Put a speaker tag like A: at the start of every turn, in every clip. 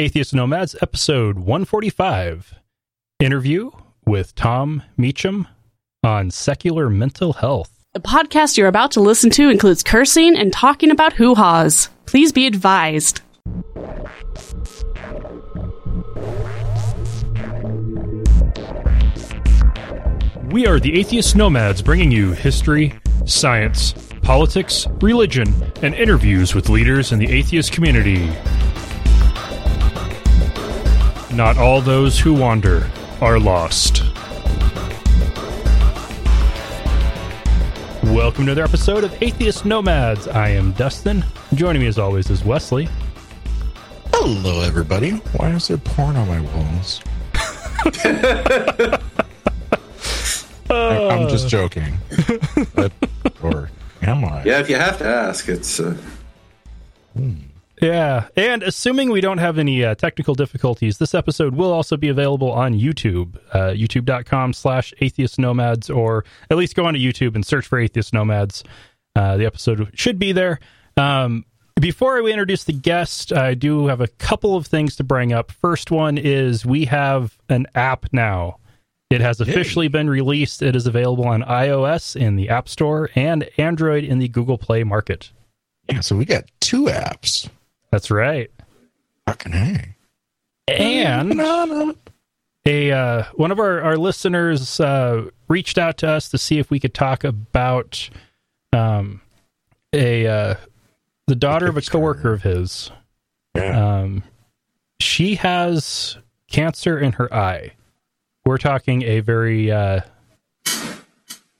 A: Atheist Nomads, episode 145. Interview with Tom Meacham on secular mental health.
B: The podcast you're about to listen to includes cursing and talking about hoo haws. Please be advised.
A: We are the Atheist Nomads bringing you history, science, politics, religion, and interviews with leaders in the atheist community. Not all those who wander are lost. Welcome to another episode of Atheist Nomads. I am Dustin. Joining me as always is Wesley.
C: Hello, everybody. Why is there porn on my walls? I- I'm just joking. But- or am I?
D: Yeah, if you have to ask, it's uh,
A: Yeah, and assuming we don't have any uh, technical difficulties, this episode will also be available on YouTube, uh, youtube.com slash atheist nomads, or at least go onto YouTube and search for atheist nomads. Uh, the episode should be there. Um, before we introduce the guest, I do have a couple of things to bring up. First one is we have an app now. It has officially been released. It is available on iOS in the App Store and Android in the Google Play Market.
C: Yeah, so we got two apps.
A: That's right.
C: Fucking hey.
A: And a uh, one of our, our listeners uh, reached out to us to see if we could talk about um, a uh, the daughter of a coworker of his.
C: Yeah.
A: Um, she has cancer in her eye. We're talking a very uh,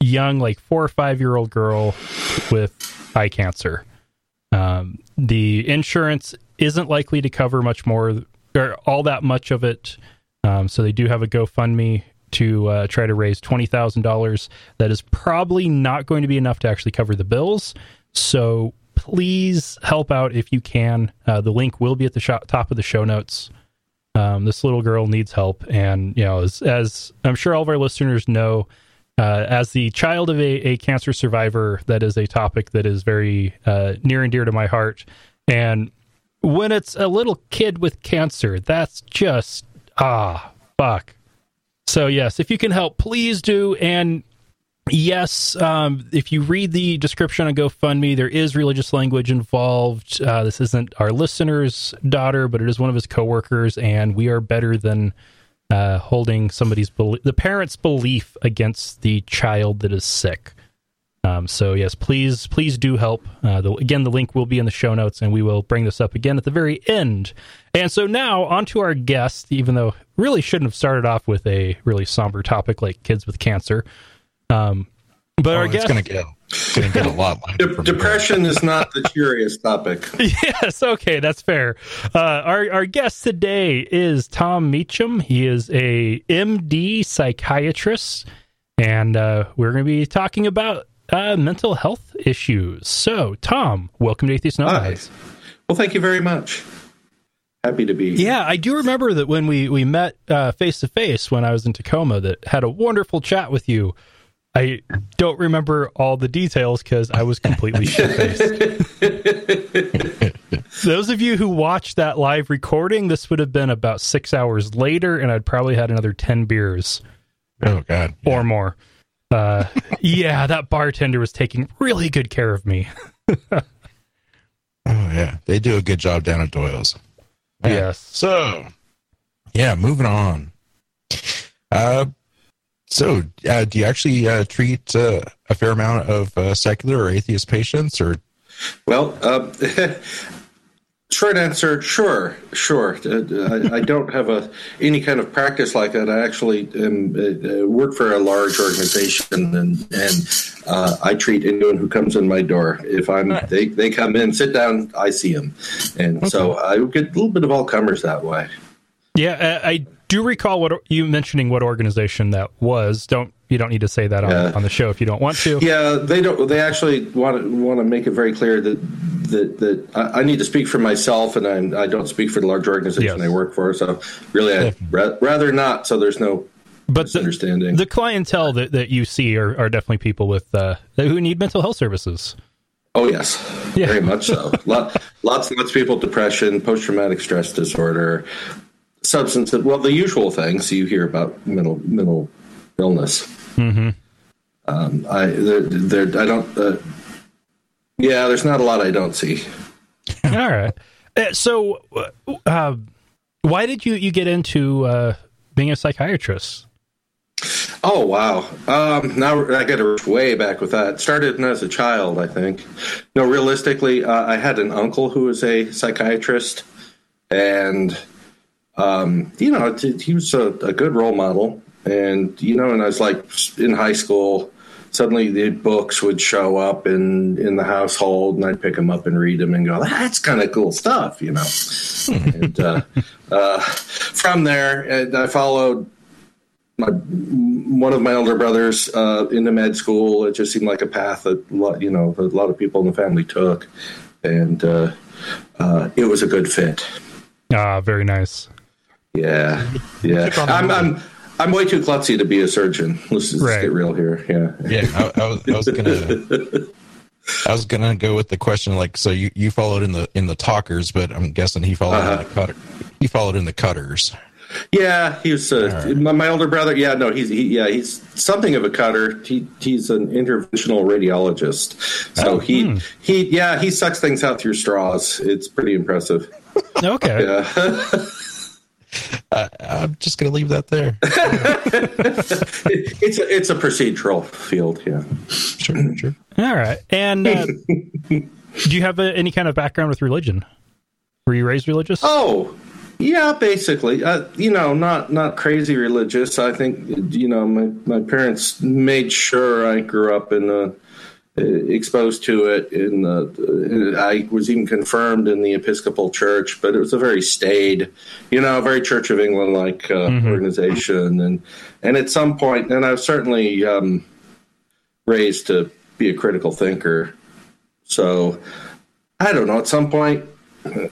A: young, like four or five year old girl with eye cancer. Um, the insurance isn't likely to cover much more or all that much of it. Um, so they do have a GoFundMe to uh, try to raise twenty thousand dollars. That is probably not going to be enough to actually cover the bills. So please help out if you can. Uh, the link will be at the top of the show notes. Um, this little girl needs help, and you know, as, as I'm sure all of our listeners know, uh, as the child of a, a cancer survivor, that is a topic that is very uh, near and dear to my heart. And when it's a little kid with cancer, that's just ah fuck. So yes, if you can help, please do. And yes, um, if you read the description on GoFundMe, there is religious language involved. Uh, this isn't our listener's daughter, but it is one of his coworkers, and we are better than uh, holding somebody's bel the parent's belief against the child that is sick. Um, so yes, please, please do help. Uh, the, again, the link will be in the show notes, and we will bring this up again at the very end. And so now on to our guest. Even though really shouldn't have started off with a really somber topic like kids with cancer, um, but
C: Oh,
A: our
C: it's
A: guest,
C: gonna get gonna get a lot
D: de- depression is not the cheeriest topic.
A: yes, okay, that's fair. Uh, our our guest today is Tom Meacham. He is a MD psychiatrist, and uh, we're going to be talking about uh, mental health issues. So, Tom, welcome to Atheist
D: Hi.
A: Nomads.
D: Well, thank you very much. Happy to be. Here.
A: Yeah, I do remember that when we we met face to face when I was in Tacoma, that had a wonderful chat with you. I don't remember all the details because I was completely shit faced. Those of you who watched that live recording, this would have been about six hours later, and I'd probably had another ten beers
C: Oh god.
A: or more. Uh, yeah, that bartender was taking really good care of me.
C: Oh yeah. They do a good job down at Doyle's. Yeah.
A: Yes.
C: So yeah, moving on. Uh so uh, do you actually uh, treat uh, a fair amount of uh, secular or atheist patients or
D: Well, uh, short answer: sure, sure. Uh, I, I don't have a any kind of practice like that. I actually um, uh, uh, work for a large organization, and and uh, I treat anyone who comes in my door. If I'm they they come in, sit down, I see them, and so I get a little bit of all comers that way.
A: Yeah, I, I do recall what you mentioning what organization that was. Don't you don't need to say that on,
D: Yeah.
A: on the show if you don't want to.
D: Yeah, they don't. They actually want to want to make it very clear that that that I, I need to speak for myself, and I'm, I don't speak for the large organization
A: Yes.
D: I work for. So really, I'd ra- rather not. So there's no
A: but the,
D: misunderstanding.
A: the clientele that, that you see are, are definitely people with uh, who need mental health services.
D: Oh yes,
A: Yeah.
D: very much so. Lot, lots and lots of people depression, post traumatic stress disorder, substance. Well, the usual things you hear about mental mental illness.
A: Mm-hmm.
D: Um, I there, there I don't. Uh, yeah, there's not a lot I don't see.
A: All right. Uh, so, uh, why did you you get into uh, being a psychiatrist?
D: Oh wow! Um, now I got to way back with that. Started as a child, I think. No, realistically, uh, I had an uncle who was a psychiatrist, and um, you know, he was a, a good role model. And you know, and I was like in high school. Suddenly, the books would show up in in the household, and I'd pick them up and read them, and go, "That's kind of cool stuff," you know. and uh, uh, from there, and I followed my one of my older brothers uh, into med school. It just seemed like a path that a lot, you know a lot of people in the family took, and uh, uh, it was a good fit.
A: Ah, very nice.
D: Yeah, yeah.
C: Took on the
D: I'm. I'm I'm way too klutzy to be a surgeon. Let's just
A: Right.
D: get real here. Yeah.
C: Yeah, I, I was, I was gonna, I was gonna go with the question like, so you, you followed in the in the talkers, but I'm guessing he followed
D: Uh-huh.
C: in the cutter. He followed in the cutters.
D: Yeah, he was uh,
C: All right.
D: my, my older brother. Yeah, no, he's he, yeah, he's something of a cutter. He he's an interventional radiologist. So
C: Oh,
D: he he yeah he sucks things out through straws. It's pretty impressive.
A: Okay.
D: Yeah.
C: Uh, I'm just gonna leave that there.
D: it's a, it's a procedural field. Yeah.
C: Sure, sure.
A: All right. And uh, do you have a, any kind of background with religion? Were you raised religious?
D: Oh, yeah, basically. Uh, you know, not not crazy religious. I think you know my my parents made sure I grew up in the uh, exposed to it. In the, uh, I was even confirmed in the Episcopal Church, but it was a very staid, you know, very Church of England like uh, organization. And and at some point, and I was certainly um, raised to be a critical thinker. So I don't know. At some point, I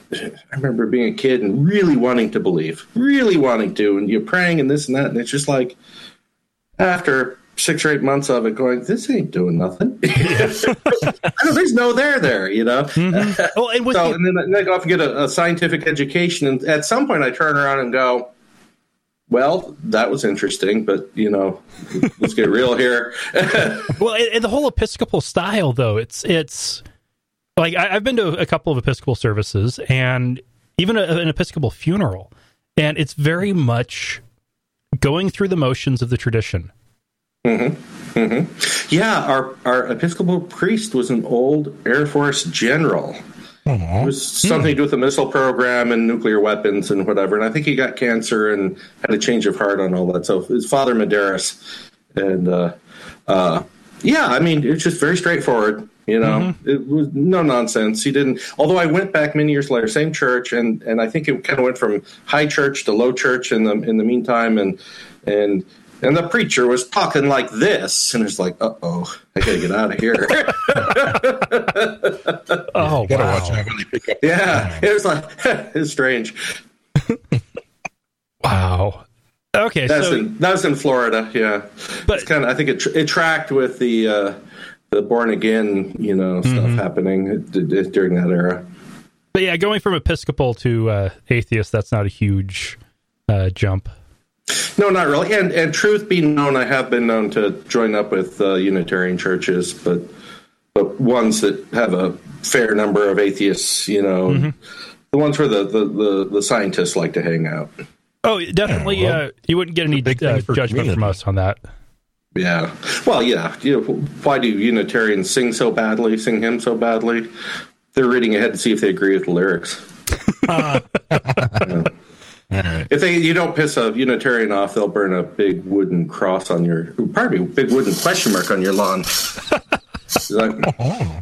D: remember being a kid and really wanting to believe, really wanting to, and you're praying and this and that, and it's just like after six or eight months of it, going, "This ain't doing nothing." I know there's no there there, you know.
A: Oh, and with
D: So,
A: the-
D: and then, I- then I go off and get a, a scientific education, and at some point, I turn around and go, "Well, that was interesting, but you know, let's get real here."
A: well, and, and the whole Episcopal style, though, it's it's like I, I've been to a couple of Episcopal services and even a, an Episcopal funeral, and it's very much going through the motions of the tradition.
D: Yeah, our our Episcopal priest was an old Air Force general. It was something to do with the missile program and nuclear weapons and whatever. And I think he got cancer and had a change of heart on all that. So his father Medeiros, and uh, uh, yeah, I mean it's just very straightforward. You know, it was no nonsense. He didn't. Although I went back many years later, same church, and and I think it kind of went from high church to low church in the in the meantime, and and. And the preacher was talking like this, and it's like, "Uh oh, I gotta get out of here."
A: Oh,
C: Gotta
A: wow.
C: watch out when they pick up.
D: Yeah, it was like it's strange.
A: Wow. Okay,
D: That's
A: so
D: in that's in Florida. Yeah,
A: But-
D: it's kind of I think it tr- it tracked with the uh, the born again you know stuff
A: Mm-hmm.
D: happening d- d- during that era.
A: but yeah, going from Episcopal to uh, atheist, that's not a huge uh, jump.
D: No, not really. And and truth be known, I have been known to join up with uh, Unitarian churches, but but ones that have a fair number of atheists. You know,
A: Mm-hmm.
D: the ones where the, the the the scientists like to hang out.
A: Oh, definitely.
C: Yeah, well,
A: uh, you wouldn't get any
C: big thing
A: uh,
C: for
A: judgment from us on that.
D: Yeah. Well, yeah. You know, why do Unitarians sing so badly, sing hymn so badly? They're reading ahead to see if they agree with the lyrics.
C: All right.
D: If they you don't piss a Unitarian off, they'll burn a big wooden cross on your pardon me, big wooden question mark on your lawn. Like,
C: Oh,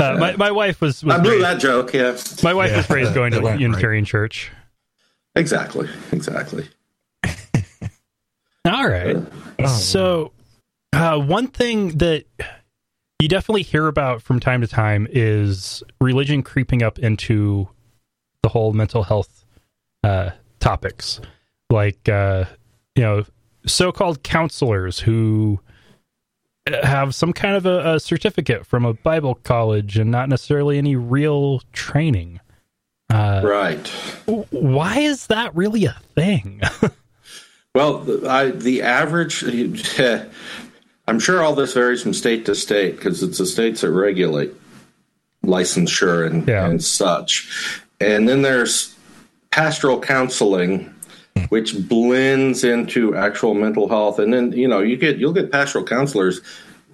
A: Uh, my my wife was, was
D: I blew
A: raised,
D: that joke, yeah.
A: my wife was
C: Yeah,
A: raised going to
C: went right.
A: Unitarian church.
D: Exactly. Exactly.
A: All right. So, uh, one thing that you definitely hear about from time to time is religion creeping up into the whole mental health uh, topics, like uh, you know, so-called counselors who have some kind of a, a certificate from a Bible college and not necessarily any real training. Uh,
D: right.
A: Why is that really a thing?
D: well, I, the average, I'm sure all this varies from state to state because it's the states that regulate licensure and, yeah. and such. And then there's pastoral counseling, which blends into actual mental health. And then, you know, you get you'll get pastoral counselors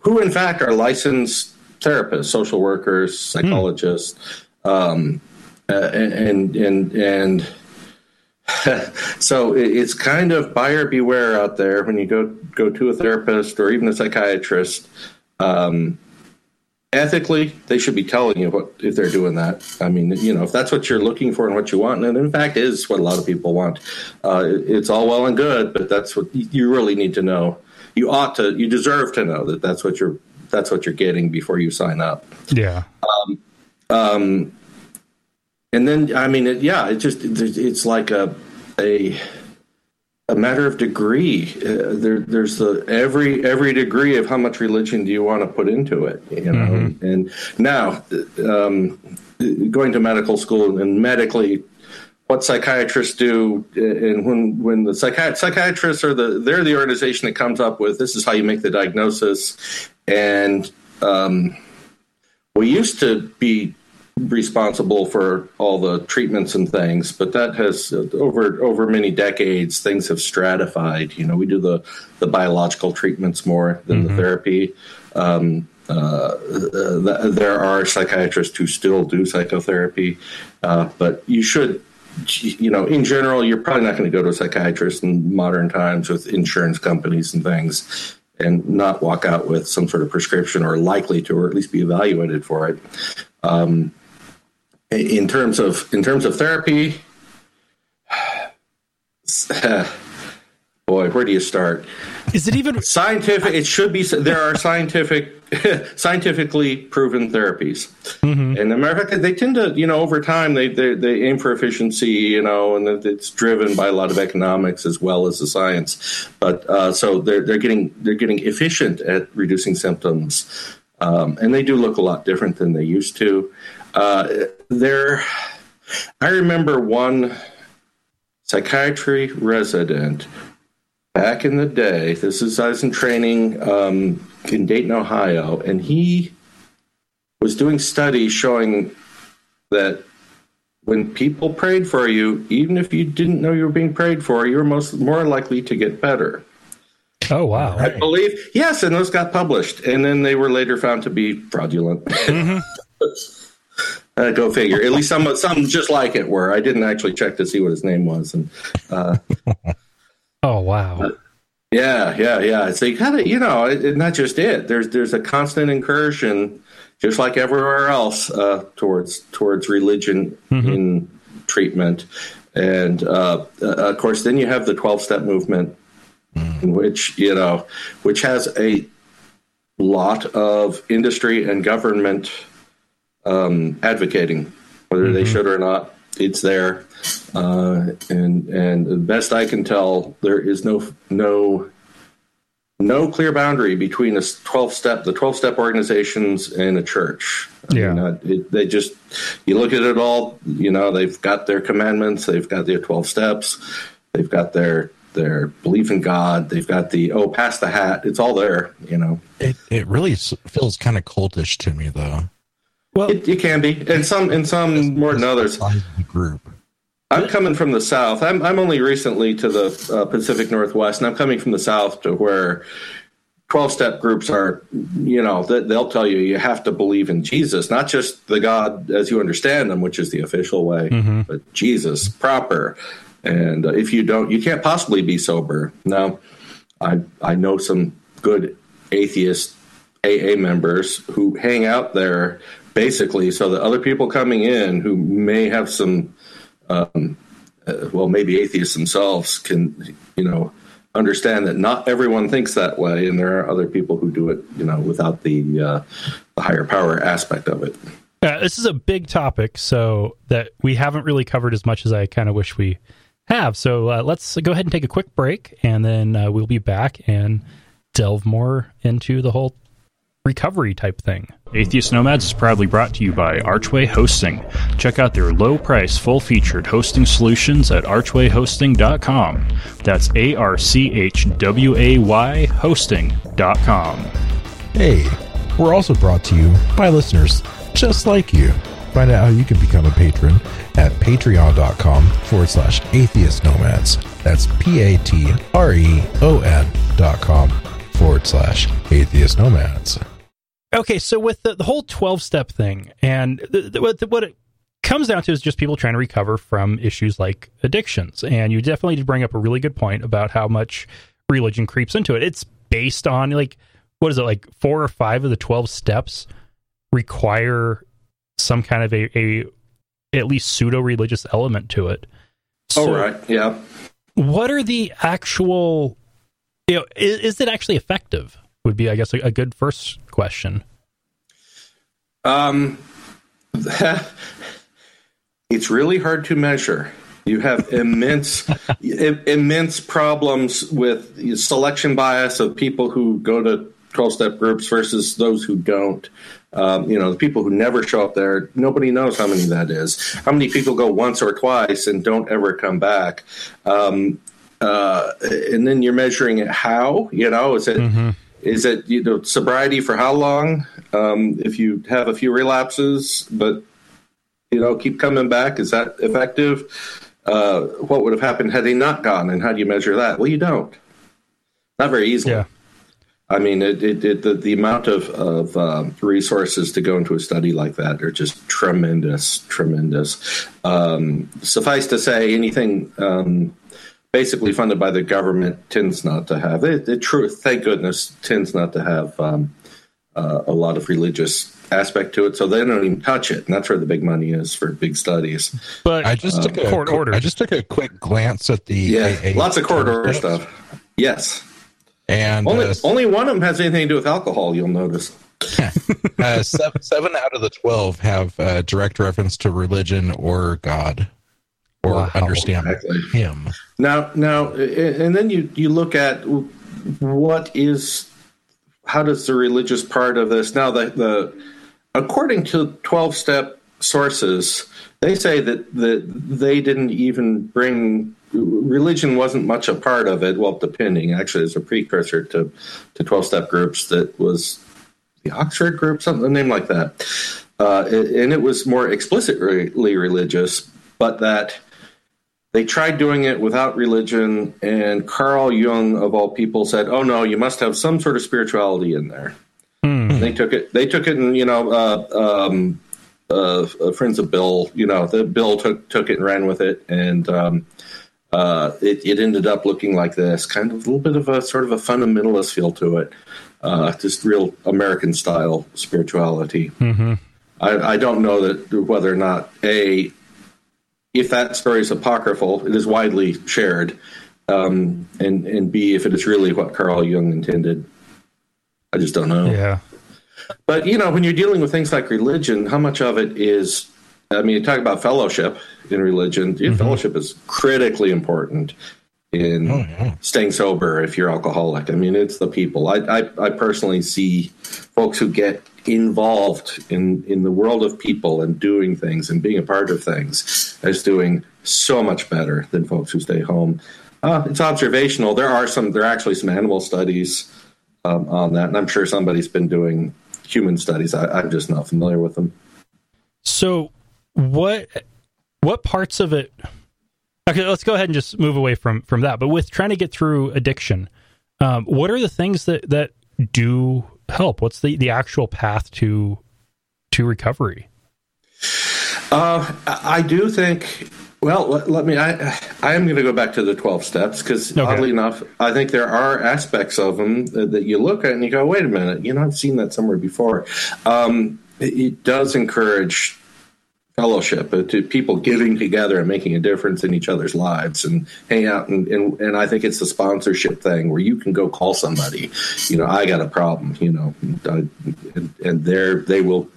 D: who in fact are licensed therapists, social workers, psychologists. Hmm. Um, uh, and and and so it's kind of buyer beware out there when you go go to a therapist or even a psychiatrist. Um, ethically, they should be telling you what if they're doing that. I mean, you know, if that's what you're looking for and what you want, and in fact is what a lot of people want. Uh, it's all well and good, but that's what you really need to know. You ought to, you deserve to know that that's what you're that's what you're getting before you sign up.
A: Yeah. Um,
D: um, and then I mean, it, yeah, it just it's like a a a matter of degree. Uh, there, there's the every every degree of how much religion do you want to put into it, you know. Mm-hmm. And now, um, going to medical school and medically, what psychiatrists do, uh, and when when the psychiat- psychiatrists are the they're the organization that comes up with this is how you make the diagnosis, and um, we used to be responsible for all the treatments and things, but that has over over many decades things have stratified. You know, we do the the biological treatments more than mm-hmm. the therapy. Um, uh, uh, there are psychiatrists who still do psychotherapy, uh, but you should, you know, in general, you're probably not going to go to a psychiatrist in modern times with insurance companies and things and not walk out with some sort of prescription or likely to, or at least be evaluated for it. Um, in terms of in terms of therapy boy where do you start?
A: Is it even
D: scientific it should be there are scientific scientifically proven therapies. Mm-hmm. and america they tend to you know over time they, they they aim for efficiency you know and it's driven by a lot of economics as well as the science. But uh, so they're they're getting they're getting efficient at reducing symptoms. Um, and they do look a lot different than they used to. Uh, there, I remember one psychiatry resident back in the day. This is I was in training um, in Dayton, Ohio, and he was doing studies showing that when people prayed for you, even if you didn't know you were being prayed for, you were most more likely to get better.
A: Oh wow!
D: I believe yes, and those got published, and then they were later found to be fraudulent. Mm-hmm. Uh, go figure. At least some some just like it were. I didn't actually check to see what his name was. And uh,
A: oh wow, uh,
D: yeah, yeah, yeah. So you kind of you know, it, it, not just it. There's there's a constant incursion, just like everywhere else, uh, towards towards religion mm-hmm. in treatment, and uh, uh, of course, then you have the twelve step movement, mm. which you know, which has a lot of industry and government um, advocating, whether mm-hmm. they should or not. It's there, uh, and and the best I can tell, there is no no no clear boundary between a 12 step the 12 step organizations and a church.
A: I yeah. mean,
D: uh, it, they just you look at it all you know they've got their commandments they've got their 12 steps they've got their their belief in god they've got the oh pass the hat. It's all there you know.
C: It, it really feels kind of cultish to me though
D: well, it, it, can be, and some, and some more than others.
C: Group.
D: I'm coming from the south. I'm I'm only recently to the uh, Pacific Northwest, and I'm coming from the south to where 12 step groups are, you know, they'll tell you you have to believe in Jesus, not just the God as you understand them, which is the official way, mm-hmm. but Jesus proper. And uh, if you don't, you can't possibly be sober. Now, I I know some good atheist AA members who hang out there basically, so that other people coming in who may have some, um, uh, well, maybe atheists themselves can, you know, understand that not everyone thinks that way, and there are other people who do it, you know, without the uh, the higher power aspect of it.
A: Uh, this is a big topic, so that we haven't really covered as much as I kind of wish we have. So uh, let's go ahead and take a quick break, and then uh, we'll be back and delve more into the whole recovery type thing.
E: Atheist Nomads is proudly brought to you by Archway Hosting. Check out their low price, full featured hosting solutions at archwayhosting.com. That's A R C H W A Y hosting.com.
C: Hey, we're also brought to you by listeners just like you. Find out how you can become a patron at patreon.com forward slash atheist nomads. That's P A T R E O N dot com forward slash atheist nomads.
A: Okay, so with the, the whole 12 step thing, and the, the, what, the, what it comes down to is just people trying to recover from issues like addictions. And you definitely did bring up a really good point about how much religion creeps into it. It's based on, like, what is it, like four or five of the 12 steps require some kind of a, a at least pseudo religious element to it.
D: So, oh, right. Yeah.
A: What are the actual, you know, is, is it actually effective? Would be, I guess, a, a good first question.
D: Um, it's really hard to measure. You have immense, immense problems with selection bias of people who go to 12 step groups versus those who don't. Um, you know, the people who never show up there, nobody knows how many that is. How many people go once or twice and don't ever come back? Um, uh, and then you're measuring it how, you know, is it. Mm-hmm is it you know sobriety for how long? Um, if you have a few relapses, but you know keep coming back, is that effective? Uh, what would have happened had he not gone, and how do you measure that? Well, you don't. Not very easily. Yeah. I mean, it, it, it, the, the amount of, of uh, resources to go into a study like that are just tremendous, tremendous. Um, suffice to say, anything um, basically funded by the government tends not to have it. The truth, thank goodness, tends not to have um, uh, a lot of religious aspect to it, so they don't even touch it, and that's where the big money is for big studies.
C: But I just took a court order. I just took a quick glance at the
D: yeah, AA lots of court order stuff. Yes,
C: and
D: only uh, only one of them has anything to do with alcohol. You'll notice.
C: uh, seven, seven, out of the twelve have uh, direct reference to religion or God or wow, understand exactly. him.
D: Now, now, and then you you look at what is how does the religious part of this now the the according to twelve step sources they say that that they didn't even bring religion wasn't much a part of it well depending actually there's a precursor to to 12 step groups that was the oxford group something a name like that uh, and it was more explicitly religious but that they tried doing it without religion, and Carl Jung, of all people, said, "Oh no, you must have some sort of spirituality in there." Mm. They took it. They took it, and you know, uh, um, uh, uh, friends of Bill, you know, the Bill took took it and ran with it, and um, uh, it, it ended up looking like this, kind of a little bit of a sort of a fundamentalist feel to it, uh, just real American style spirituality. Mm-hmm. I, I, don't know that whether or not a if that story is apocryphal, it is widely shared, um, and and b if it is really what Carl Jung intended. I just don't know.
A: Yeah.
D: But you know, when you're dealing with things like religion, how much of it is? I mean, you talk about fellowship in religion. Mm-hmm. Fellowship is critically important in oh, yeah. staying sober if you're alcoholic. I mean, it's the people. I, I, I personally see folks who get involved in in the world of people and doing things and being a part of things is doing so much better than folks who stay home. Uh, it's observational. There are some. There are actually some animal studies um, on that, and I'm sure somebody's been doing human studies. I, I'm just not familiar with them.
A: So, what what parts of it? Okay, let's go ahead and just move away from from that. But with trying to get through addiction, um, what are the things that that do help? What's the, the actual path to to recovery?
D: Uh, I do think. Well, let, let me. I I am going to go back to the twelve steps because okay. oddly enough, I think there are aspects of them that, that, you look at and you go, "Wait a minute, you know, I've seen that somewhere before." Um, it, it does encourage fellowship, uh, to people getting together and making a difference in each other's lives and hang out. And, and, and I think it's the sponsorship thing where you can go call somebody, you know, I got a problem, you know, and, and they're, they will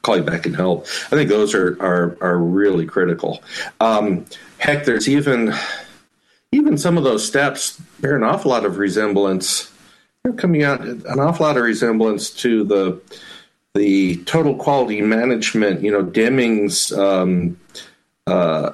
D: call you back and help. I think those are, are, are really critical. Um, heck, there's even, even some of those steps bear an awful lot of resemblance they're coming out an awful lot of resemblance to the the total quality management, you know, Deming's um, uh,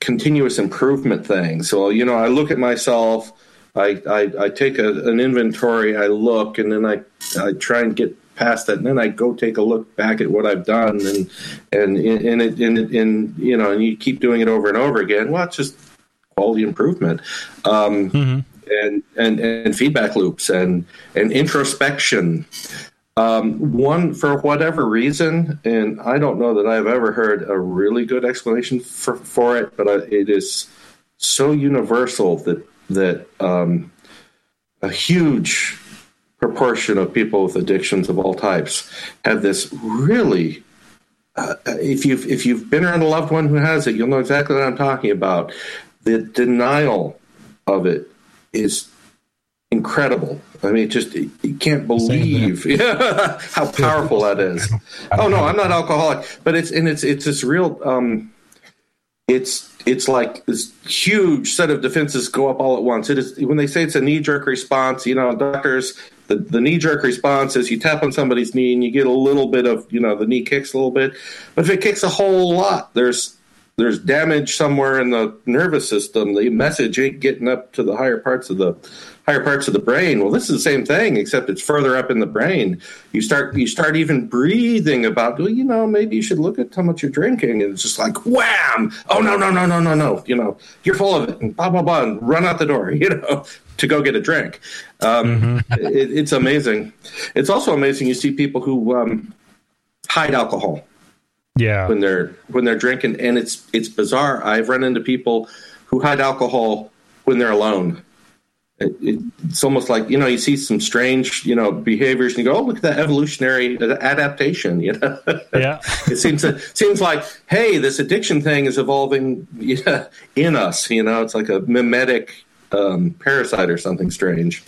D: continuous improvement thing. So, you know, I look at myself, I, I, I take a, an inventory, I look, and then I, I try and get past that, and then I go take a look back at what I've done, and and and it, and, and you know, and you keep doing it over and over again. Well, it's just quality improvement. Um, mm-hmm. And, and and feedback loops and and introspection um, one, for whatever reason, and I don't know that I've ever heard a really good explanation for, for it, but I, it is so universal that that um, a huge proportion of people with addictions of all types have this really. Uh, if you've if you've been around a loved one who has it, you'll know exactly what I'm talking about. The denial of it is incredible. I mean, just you can't believe how powerful that is. Oh no, I'm not alcoholic, but it's and it's it's this real. Um, it's it's like this huge set of defenses go up all at once. It is when they say it's a knee jerk response. You know, doctors. The, the knee jerk response is you tap on somebody's knee and you get a little bit of you know the knee kicks a little bit, but if it kicks a whole lot, there's there's damage somewhere in the nervous system. The message ain't getting up to the higher parts of the higher parts of the brain. Well, this is the same thing, except it's further up in the brain. You start you start even breathing about, well, you know, maybe you should look at how much you're drinking, and it's just like wham! Oh no, no, no, no, no, no! You know, you're full of it, and blah blah blah, and run out the door. You know, to go get a drink. Um, mm-hmm. it, it's amazing. It's also amazing you see people who um, hide alcohol.
A: Yeah,
D: when they're when they're drinking, and it's it's bizarre. I've run into people who hide alcohol when they're alone. It, it, it's almost like you know you see some strange you know behaviors and you go oh look at that evolutionary adaptation you know?
A: Yeah.
D: It seems it seems like hey this addiction thing is evolving yeah, in us you know? It's like a mimetic um, parasite or something strange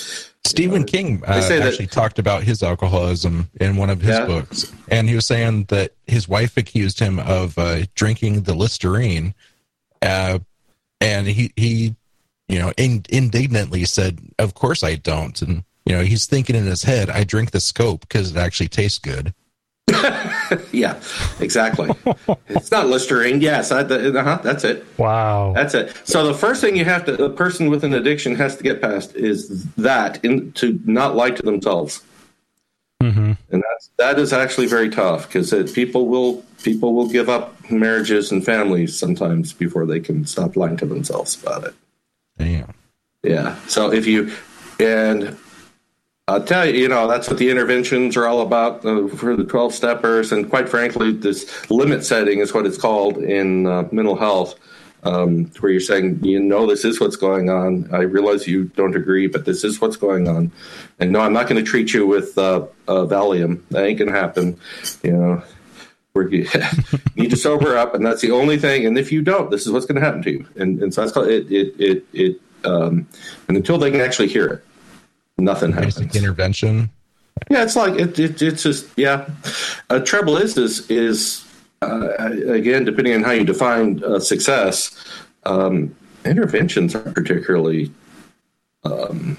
C: Stephen King uh, actually that, talked about his alcoholism in one of his yeah. books, and he was saying that his wife accused him of uh, drinking the Listerine, uh, and he he you know, in, indignantly said, "Of course I don't." And you know, he's thinking in his head, "I drink the scope because it actually tastes good."
D: yeah, exactly. it's not Listerine. Yes, I, uh-huh, that's it.
A: Wow,
D: that's it. So the first thing you have to, a person with an addiction has to get past is that in, to not lie to themselves. Mm-hmm. And that's that is actually very tough because people will people will give up marriages and families sometimes before they can stop lying to themselves about it.
C: Damn.
D: Yeah. So if you and I'll tell you, you know, that's what the interventions are all about uh, for the 12 steppers. And quite frankly, this limit setting is what it's called in uh, mental health, um, where you're saying, you know, this is what's going on. I realize you don't agree, but this is what's going on. And no, I'm not going to treat you with uh, uh, Valium. That ain't going to happen. You know, we need to sober up, and that's the only thing. And if you don't, this is what's going to happen to you. And, and so that's called it. It it, it um, and until they can actually hear it, nothing Basic happens.
C: intervention.
D: Yeah, it's like it, it it's just yeah. Uh, trouble is is is uh, again depending on how you define uh, success. Um, interventions aren't particularly um,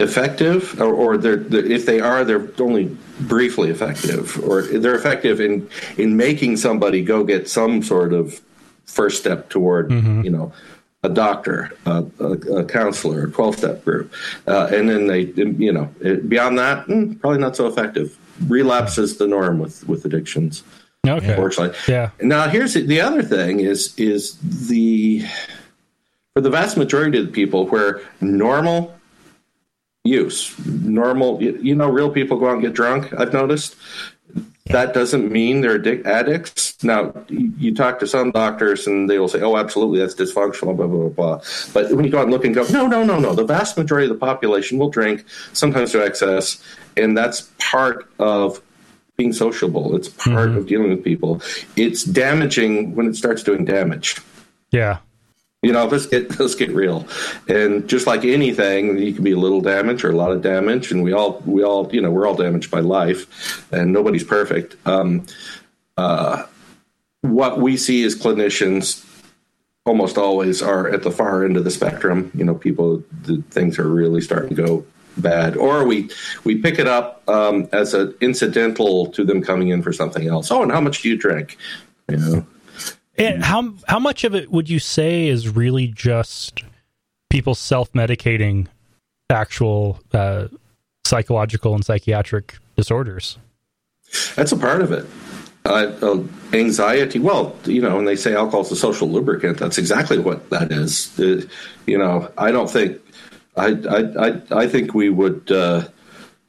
D: effective, or, or they're, they're, if they are, they're only briefly effective, or they're effective in in making somebody go get some sort of first step toward, mm-hmm. you know, a doctor, a, a, a counselor, a twelve step group, uh, and then they, you know, beyond that, mm, probably not so effective. Relapse is the norm with with addictions.
A: Okay.
D: Unfortunately,
A: yeah.
D: Now here's the other thing: is is the for the vast majority of the people where normal use. Normal, you know, real people go out and get drunk. I've noticed. That doesn't mean they're addic- addicts. Now, you talk to some doctors and they will say, "Oh, absolutely, that's dysfunctional." Blah blah blah. blah. But when you go out and look and go, "No, no, no, no," the vast majority of the population will drink, sometimes to excess, and that's part of being sociable. It's part mm-hmm. of dealing with people. It's damaging when it starts doing damage.
A: Yeah.
D: You know, let's get let's get real. And just like anything, you can be a little damage or a lot of damage, and we all we all you know we're all damaged by life, and nobody's perfect. Um, uh, what we see as clinicians almost always are at the far end of the spectrum. You know, people the things are really starting to go bad, or we we pick it up um, as an incidental to them coming in for something else. Oh, and how much do you drink? You know,
A: And how how much of it would you say is really just people self medicating actual uh, psychological and psychiatric disorders?
D: that's a part of it. Uh, uh, anxiety. Well, you know, when they say alcohol is a social lubricant, that's exactly what that is. Uh, you know, I don't think. I I I, I think we would uh,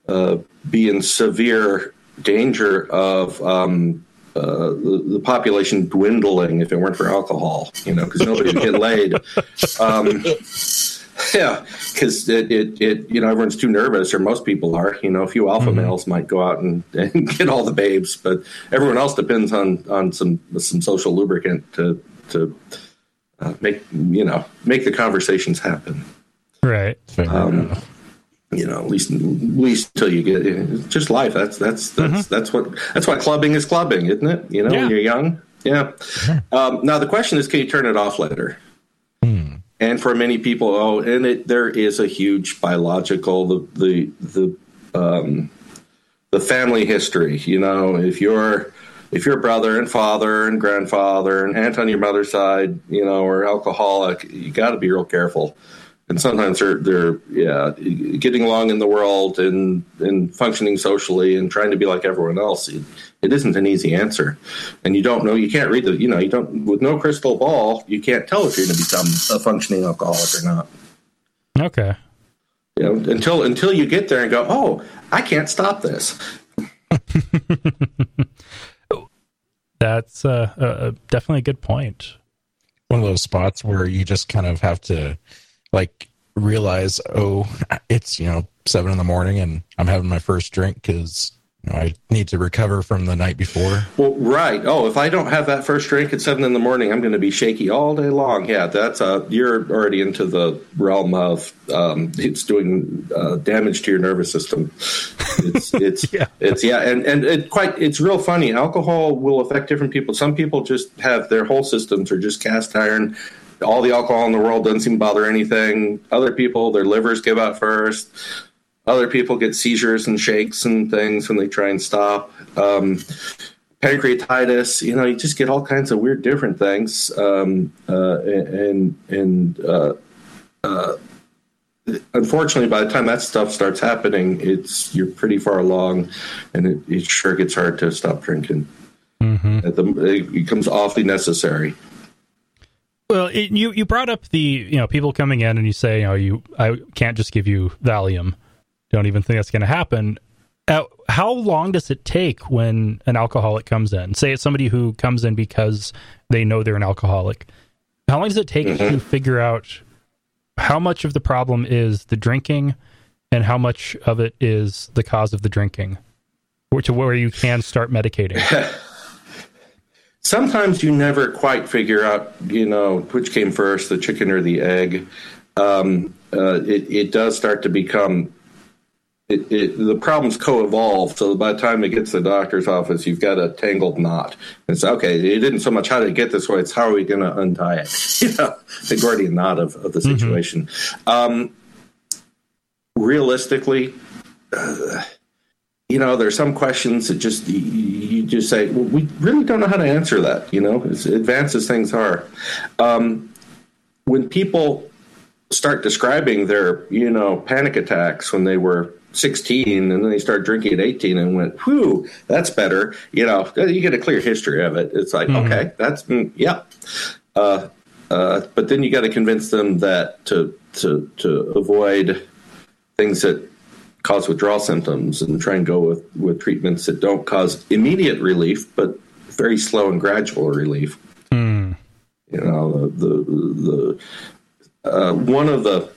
D: uh, be in severe danger of um, uh, the, the population dwindling if it weren't for alcohol. You know, because nobody would get laid. Um, yeah, because it, it, it, you know, everyone's too nervous, or most people are. You know, a few alpha males might go out and, and get all the babes, but everyone else depends on on some some social lubricant to to uh, make you know make the conversations happen.
A: Right.
C: Fair
D: Um,
C: enough.
D: You know, at least at least until you get it's just life. That's that's that's that's what that's why clubbing is clubbing, isn't it? You know,
A: Yeah.
D: when you're young. Yeah. Um, now the question is, can you turn it off later? And for many people, oh, and it, there is a huge biological the the the um, the family history. You know, if you're if your brother and father and grandfather and aunt on your mother's side, you know, are alcoholic, you got to be real careful. And sometimes they're they're yeah getting along in the world and and functioning socially and trying to be like everyone else. It, it isn't an easy answer, and you don't know. You can't read the you know you don't with no crystal ball. You can't tell if you're going to become a functioning alcoholic or not.
A: Okay.
D: You know, until until you get there and go, oh, I can't stop this.
A: That's uh, uh, definitely a good point.
C: One of those spots where you just kind of have to like realize, oh, it's you know seven in the morning and I'm having my first drink because you know, I need to recover from the night before.
D: Well, right. Oh, if I don't have that first drink at seven in the morning, I'm going to be shaky all day long. Yeah, that's uh, you're already into the realm of um, it's doing uh, damage to your nervous system. It's it's
A: Yeah.
D: it's yeah, and and it quite it's real funny. Alcohol will affect different people. Some people just have their whole systems are just cast iron. All the alcohol in the world doesn't seem to bother anything. Other people, their livers give out first. Other people get seizures and shakes and things when they try and stop. Um, pancreatitis, you know, you just get all kinds of weird, different things. Um, uh, and and uh, uh, unfortunately, by the time that stuff starts happening, it's you're pretty far along, and it, it sure gets hard to stop drinking. At the, it becomes awfully necessary.
A: Well, it, you you brought up the you know people coming in and you say you know you I can't just give you Valium. Don't even think that's going to happen. Uh, how long does it take when an alcoholic comes in? Say it's somebody who comes in because they know they're an alcoholic. How long does it take to figure out how much of the problem is the drinking and how much of it is the cause of the drinking? Or to where you can start medicating.
D: sometimes you never quite figure out, you know, which came first, the chicken or the egg. Um, uh, it, it does start to become. It, it, the problems co-evolve, so by the time it gets to the doctor's office, you've got a tangled knot. It's okay. It isn't so much how to get this way; it's how are we going to untie it? You know, the Gordian knot of, of the situation. Um, realistically, uh, you know, there's some questions that just you, just say, well, we really don't know how to answer that. You know, as advanced as things are, um, when people start describing their, you know, panic attacks when they were 16 and then they start drinking at 18 and went, whew, that's better. You know, you get a clear history of it. It's like, okay, that's, mm, yeah. Uh, uh, but then you got to convince them that to, to, to avoid things that cause withdrawal symptoms and try and go with, with treatments that don't cause immediate relief, but very slow and gradual relief.
A: Hmm.
D: You know, the, the, the uh, one of the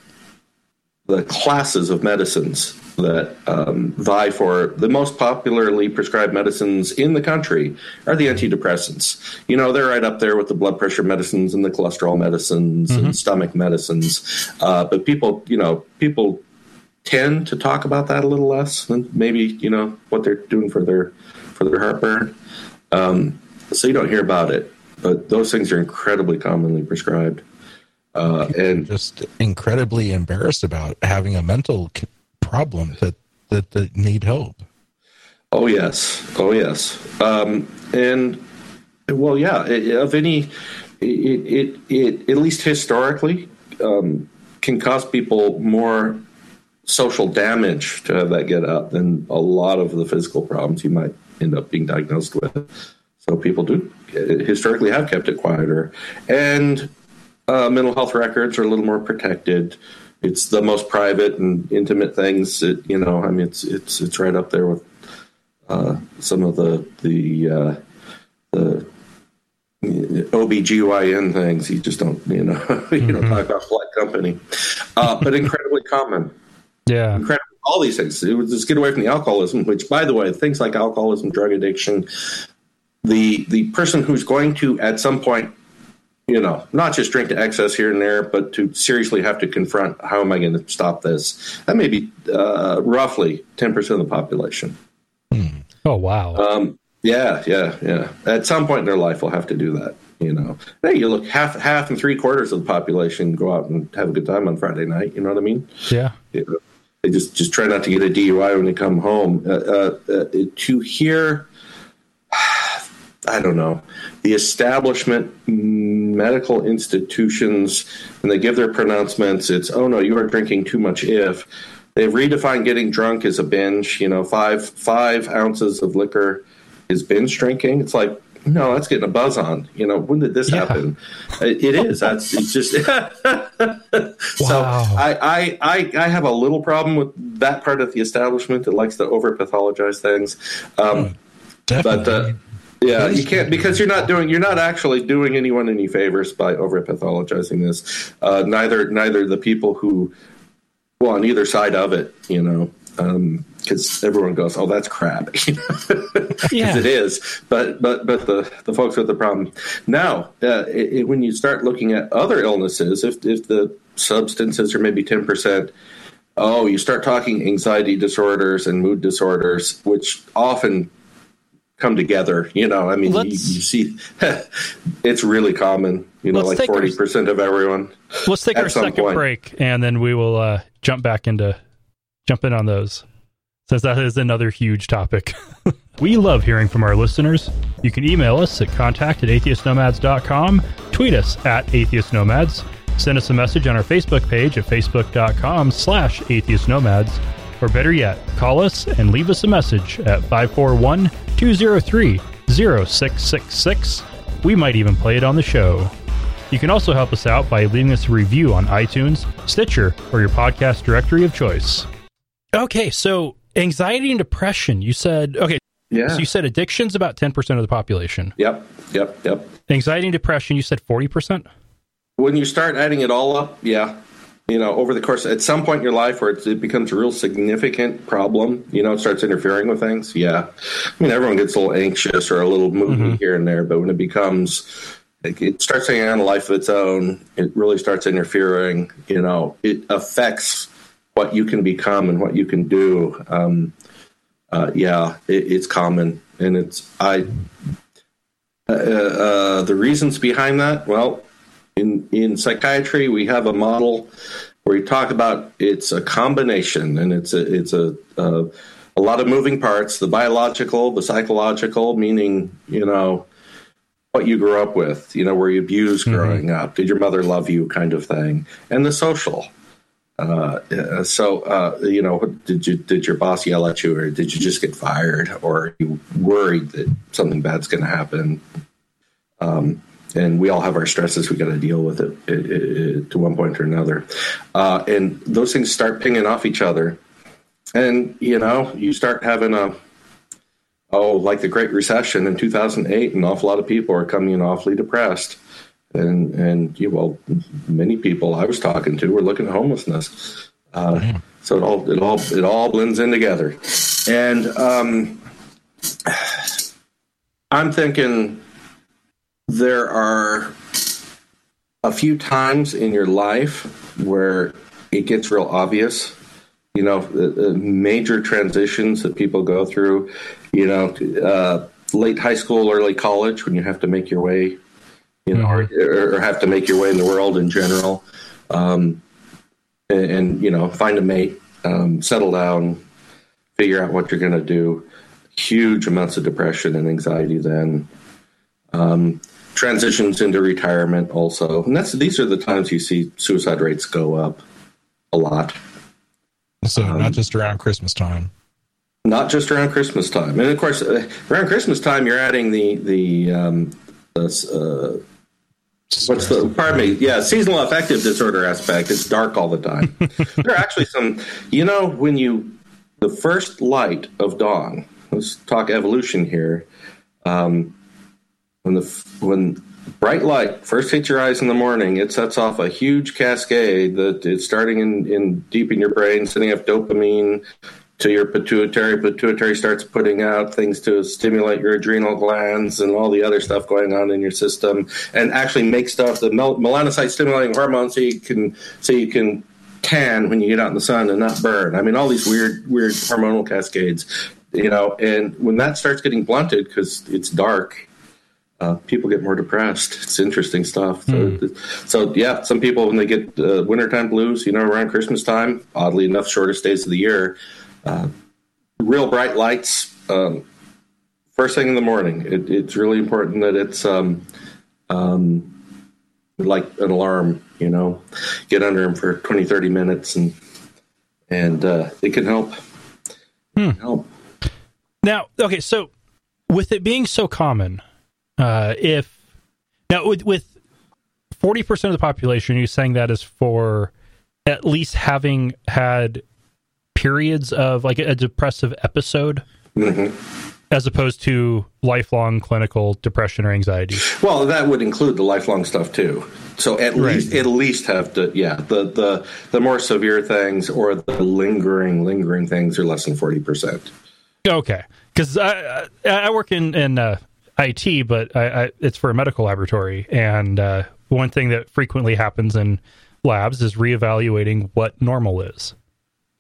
D: the classes of medicines that um, vie for the most popularly prescribed medicines in the country are the antidepressants. You know, they're right up there with the blood pressure medicines and the cholesterol medicines and stomach medicines. Uh, but people, you know, people tend to talk about that a little less than maybe you know what they're doing for their for their heartburn. Um, so you don't hear about it, but those things are incredibly commonly prescribed. Uh, and
C: Just incredibly embarrassed about having a mental problem that that, that need help.
D: Oh yes, oh yes, um, and well, yeah. Of any, it, it, it at least historically um, can cause people more social damage to have that get out than a lot of the physical problems you might end up being diagnosed with. So people do historically have kept it quieter, and uh, mental health records are a little more protected. It's the most private and intimate things. That, you know, I mean, it's it's it's right up there with uh, some of the the uh, the OBGYN things. You just don't, you know, you mm-hmm. don't talk about flight company, uh, but incredibly common.
A: Yeah,
D: incredible. All these things. It was just get away from the alcoholism. Which, by the way, things like alcoholism, drug addiction, the the person who's going to at some point, you know, not just drink to excess here and there, but to seriously have to confront how am I going to stop this? That may be uh, roughly ten percent of the population.
A: Hmm. Oh wow.
D: Um, yeah, yeah, yeah. At some point in their life, they'll have to do that. You know, hey, you look half, half, and three quarters of the population go out and have a good time on Friday night. You know what I mean?
A: Yeah.
D: Just just try not to get a DUI when they come home. Uh, uh, uh, to hear, I don't know, the establishment medical institutions, and they give their pronouncements, it's oh no, you are drinking too much. If they've redefined getting drunk as a binge, you know, five five ounces of liquor is binge drinking. It's like, no, that's getting a buzz on. You know, when did this yeah. happen? It, it is. That's it's just. so I, I, I I have a little problem with that part of the establishment that likes to over pathologize things. Um,
C: oh,
D: but uh, yeah, you can't because you're not doing you're not actually doing anyone any favors by over pathologizing this. Uh, neither neither the people who well on either side of it, you know. Um, because everyone goes, "Oh, that's crap," yeah, it is. But but but the the folks with the problem now, uh, it, it, when you start looking at other illnesses, if if the substances are maybe ten percent, oh, you start talking anxiety disorders and mood disorders, which often come together. You know, I mean, you, you, see, it's really common. You know, like forty percent of everyone.
A: Let's take our second point. break, and then we will uh, jump back into jump in on those since that is another huge topic. we love hearing from our listeners. You can email us at contact at atheistnomads.com, tweet us at atheistnomads, send us a message on our Facebook page at facebook.com slash atheistnomads, or better yet, call us and leave us a message at 541 203 0666. We might even play it on the show. You can also help us out by leaving us a review on iTunes, Stitcher, or your podcast directory of choice. Okay, so anxiety and depression. You said okay.
D: Yeah.
A: So you said addiction's about ten percent of the population.
D: Yep. Yep. Yep.
A: Anxiety and depression. You said forty percent.
D: When you start adding it all up, yeah, you know, over the course, at some point in your life where it becomes a real significant problem, you know, it starts interfering with things. Yeah, I mean, everyone gets a little anxious or a little moody mm-hmm. here and there, but when it becomes it starts taking on a life of its own. It really starts interfering. You know, it affects what you can become and what you can do. Um, uh, yeah, it, it's common, and it's I. Uh, uh, the reasons behind that, well, in in psychiatry, we have a model where we talk about it's a combination, and it's a it's a, a a lot of moving parts: the biological, the psychological, meaning you know what you grew up with, you know, were you abused mm-hmm. growing up? Did your mother love you, kind of thing, and the social uh, so uh, you know, did you did your boss yell at you, or did you just get fired, or are you worried that something bad's going to happen? Um, and we all have our stresses; we got to deal with it, it, it, to one point or another. Uh, and those things start pinging off each other, and you know, you start having a oh, like the Great Recession in 2008, an awful lot of people are coming in awfully depressed and and you well, many people I was talking to were looking at homelessness. Uh, so it all it all it all blends in together, and um, I'm thinking there are a few times in your life where it gets real obvious. You know, major transitions that people go through. You know, uh, late high school, early college, when you have to make your way you know, mm-hmm. or, or, have to make your way in the world in general, um, and, and, you know, find a mate. um, settle down, figure out what you're going to do. Huge amounts of depression and anxiety then. Um, transitions into retirement also, and that's these are the times you see suicide rates go up a lot.
C: So not just around Christmas time.
D: Not just around Christmas time, and of course, uh, around Christmas time, you're adding the the um, the uh, what's the pardon me yeah seasonal affective disorder aspect it's dark all the time. There are actually some you know when you the first light of dawn let's talk evolution here um, when the when bright light first hits your eyes in the morning it sets off a huge cascade that it's starting in, in deep in your brain sending off dopamine to your pituitary. Pituitary starts putting out things to stimulate your adrenal glands and all the other stuff going on in your system, and actually make stuff the mel- melanocyte stimulating hormone, so you can so you can tan when you get out in the sun and not burn. I mean, all these weird weird hormonal cascades, you know. And when that starts getting blunted because it's dark. Uh, people get more depressed. It's interesting stuff. So,
A: Hmm.
D: so, yeah, some people when they get uh, wintertime blues, you know, around Christmas time, oddly enough, shortest days of the year, uh, real bright lights um, first thing in the morning. It, it's really important that it's um, um, like an alarm. You know, get under them for 20, 30 minutes, and and uh, it can help. Help.
A: Now, okay, so with it being so common, uh, if now with with forty percent of the population, you're saying that is for at least having had periods of like a depressive episode, as opposed to lifelong clinical depression or anxiety.
D: Well, that would include the lifelong stuff too. So at
A: Right.
D: least at least have to yeah the the the more severe things or the lingering lingering things are less than forty percent.
A: Okay, because I, I I work in in uh, IT, but I, I, it's for a medical laboratory, and uh, one thing that frequently happens in labs is reevaluating what normal is.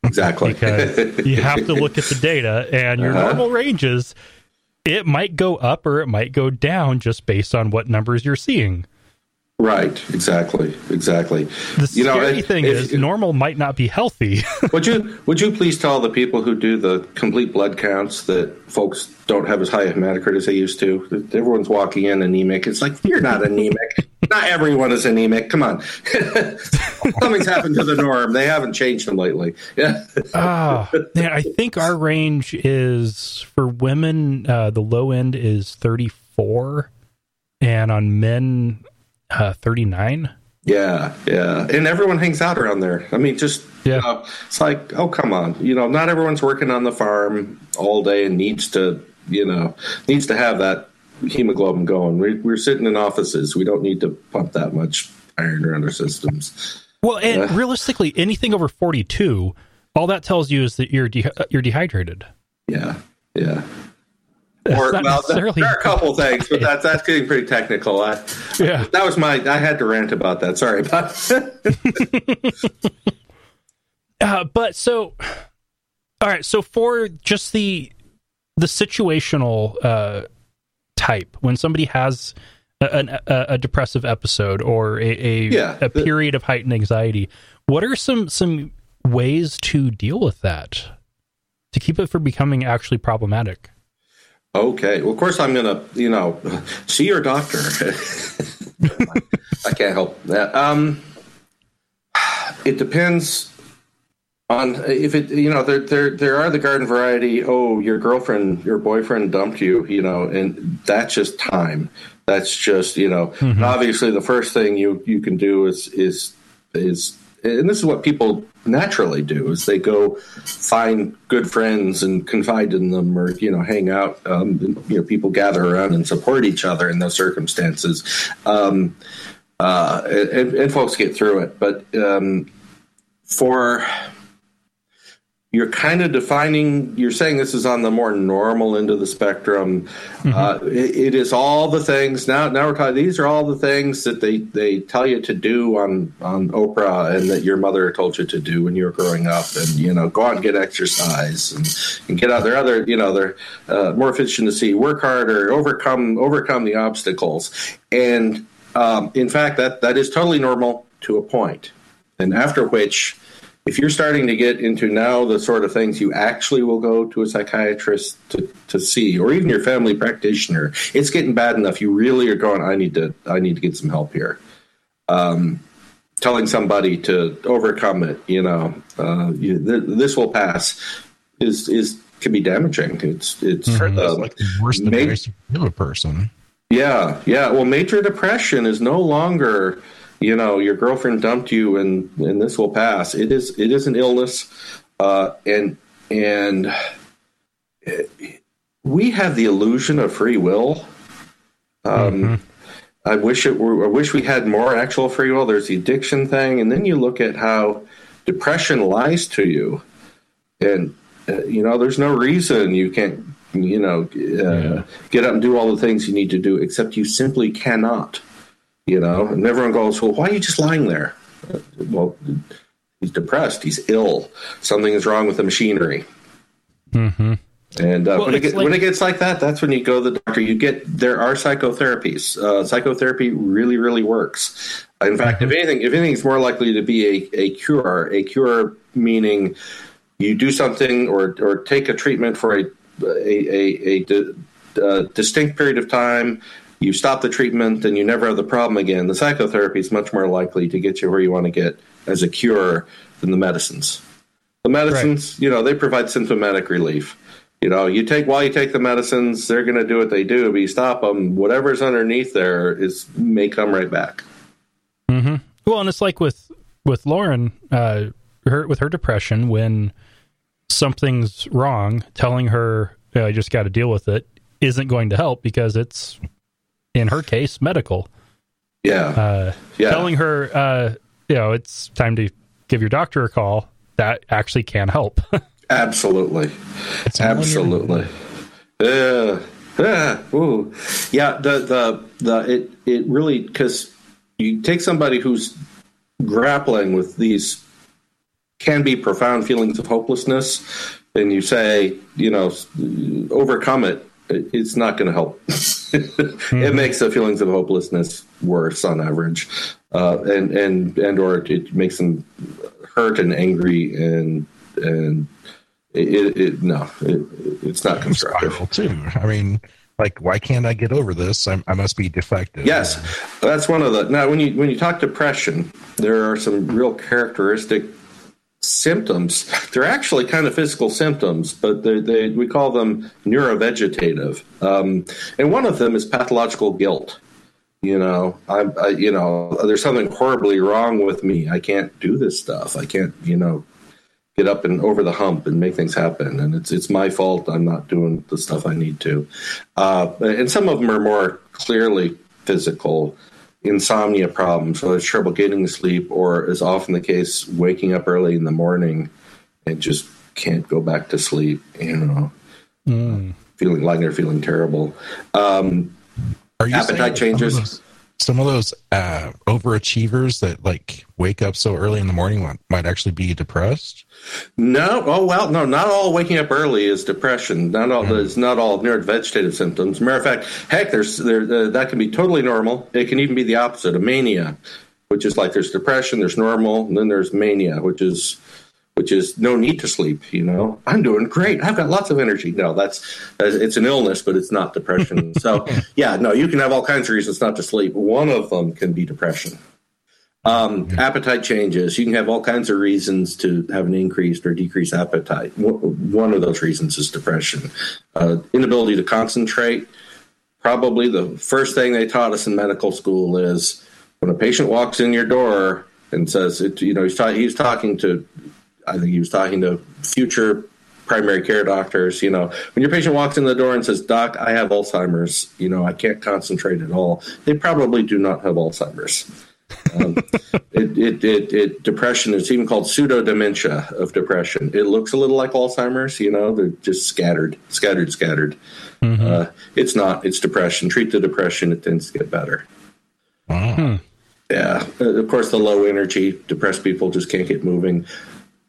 D: Exactly.
A: because you have to look at the data and your
D: Uh-huh.
A: normal ranges it might go up or it might go down just based on what numbers you're seeing
D: right. Exactly. Exactly.
A: the
D: You know,
A: scary
D: if-
A: thing is normal might not be healthy
D: would you would you please tell the people who do the complete blood counts that folks don't have as high a hematocrit as they used to? Everyone's walking in anemic. It's like you're not anemic. not everyone is anemic. Come on, something's happened to the norm. They haven't changed them lately. Yeah.
A: ah man, i think our range is for women uh, the low end is 34 and on men uh, 39
D: Yeah, yeah, and everyone hangs out around there. I mean, just
A: Yeah.
D: you know, it's like, oh, come on, you know, not everyone's working on the farm all day and needs to, you know, needs to have that hemoglobin going. We, we're sitting in offices. We don't need to pump that much iron around our systems.
A: well and realistically anything over 42 all that tells you is that you're de- you're dehydrated
D: Yeah, yeah.
A: That's
D: Or well,
A: necessarily-
D: there are a couple things, but that's that's getting pretty technical. I,
A: Yeah.
D: that was my. I had to rant about that. Sorry about.
A: Uh, but so, all right. So for just the the situational uh, type, when somebody has a, a, a depressive episode or a a,
D: Yeah,
A: a
D: the-
A: period of heightened anxiety, what are some some ways to deal with that to keep it from becoming actually problematic?
D: Okay. Well, of course, I'm going to, you know, see your doctor. I can't help that. Um, it depends on if it, you know, there, there, there are the garden variety. Oh, your girlfriend, your boyfriend dumped you, you know, and that's just time. That's just, you know, obviously the first thing you, you can do is, is, is, and this is what people naturally do is they go find good friends and confide in them or you know hang out um, and, you know people gather around and support each other in those circumstances. Um, uh, and, and folks get through it. But um, for you're kind of defining you're saying this is on the more normal end of the spectrum. Uh, it, it is all the things now now we're talking these are all the things that they they tell you to do on on oprah and that your mother told you to do when you were growing up and you know go out and get exercise and, and get out there other you know they're uh, more see. work harder overcome overcome the obstacles. And um, in fact that that is totally normal to a point. And after which if you're starting to get into now the sort of things you actually will go to a psychiatrist to, to see, or even your family practitioner, it's getting bad enough. You really are going, I need to, I need to get some help here. Um, telling somebody to overcome it, you know, uh, you, th- this will pass is, is, can be damaging. It's, it's
C: Mm-hmm.
D: uh,
C: like the worst advice you a person.
D: yeah, yeah. Well, major depression is no longer, you know, your girlfriend dumped you and and this will pass. It is it is an illness, uh, and and we have the illusion of free will. Um, I wish it were. I wish we had more actual free will. There's the addiction thing, and then you look at how depression lies to you, and uh, you know, there's no reason you can't, you know, uh, get up and do all the things you need to do, except you simply cannot. You know, and everyone goes, "Well, why are you just lying there?" Well, he's depressed. He's ill. Something is wrong with the machinery.
A: Mm-hmm.
D: And uh,
A: Well,
D: when, it get,
A: like-
D: when it gets like that, that's when you go to the doctor. You get there are psychotherapies. Uh, psychotherapy really, really works. In fact,
A: Mm-hmm.
D: if anything, if anything, it's more likely to be a, a cure. A cure meaning you do something or or take a treatment for a a, a, a di- uh, distinct period of time. You stop the treatment and you never have the problem again. The psychotherapy is much more likely to get you where you want to get as a cure than the medicines. The medicines, you know, they provide symptomatic relief. You know, you take while you take the medicines, they're going to do what they do. But you stop them, whatever's underneath there is may come right back.
A: Mm-hmm. Well, and it's like with with Lauren, uh, her with her depression, when something's wrong, telling her "Yeah, I just got to deal with it isn't going to help because it's in her case medical.
D: Yeah,
A: Uh,
D: yeah,
A: Telling her, uh, you know, it's time to give your doctor a call. That actually can help.
D: absolutely,
C: It's all in your-
D: absolutely. Yeah, yeah, ooh. yeah. The the the it it really because you take somebody who's grappling with these can be profound feelings of hopelessness, and you say, you know, overcome it. It- It's not going to help. It makes the feelings of hopelessness worse on average, uh, and and and or it makes them hurt and angry and and it, it no, it, it's not constructive.
C: too. I mean, like, why can't I get over this? I'm, I must be defective.
D: Yes, that's one of the. Now, when you when you talk depression, there are some real characteristic symptoms. They're actually kind of physical symptoms, but they, they we call them neurovegetative, um, and one of them is pathological guilt. You know, I, I you know, there's something horribly wrong with me. I can't do this stuff. I can't, you know, get up and over the hump and make things happen. And it's it's my fault. I'm not doing the stuff I need to. Uh, and some of them are more clearly physical insomnia problems, so it's trouble getting to sleep, or is often the case, waking up early in the morning and just can't go back to sleep. You know, feeling like they're feeling terrible. Um,
C: Are you
D: Appetite
C: saying that
D: changes.
C: Some of those, of uh, overachievers that like wake up so early in the morning might, might actually be depressed.
D: No, oh well, no, not all waking up early is depression. Not all it's not all neurovegetative symptoms. Matter of fact, heck, there's there uh, that can be totally normal. It can even be the opposite, a mania, which is like there's depression, there's normal, and then there's mania, which is which is no need to sleep. You know, I'm doing great. I've got lots of energy. No, that's that's- it's an illness, but it's not depression. so yeah, no, you can have all kinds of reasons not to sleep. One of them can be depression. Um, appetite changes. You can have all kinds of reasons to have an increased or decreased appetite. One one of those reasons is depression. Uh, inability to concentrate. Probably the first thing they taught us in medical school is when a patient walks in your door and says, it, you know, he's, ta- he's talking to, I think he was talking to future primary care doctors. You know, when your patient walks in the door and says, "Doc, I have Alzheimer's," you know, I can't concentrate at all. They probably do not have Alzheimer's. Um, it, it, it, it, depression is even called pseudo dementia of depression. It looks a little like Alzheimer's, you know, they're just scattered, scattered, scattered. Uh, it's not, it's depression. Treat the depression, it tends to get better.
C: Wow.
D: Yeah. Uh, of course, the low energy, depressed people just can't get moving.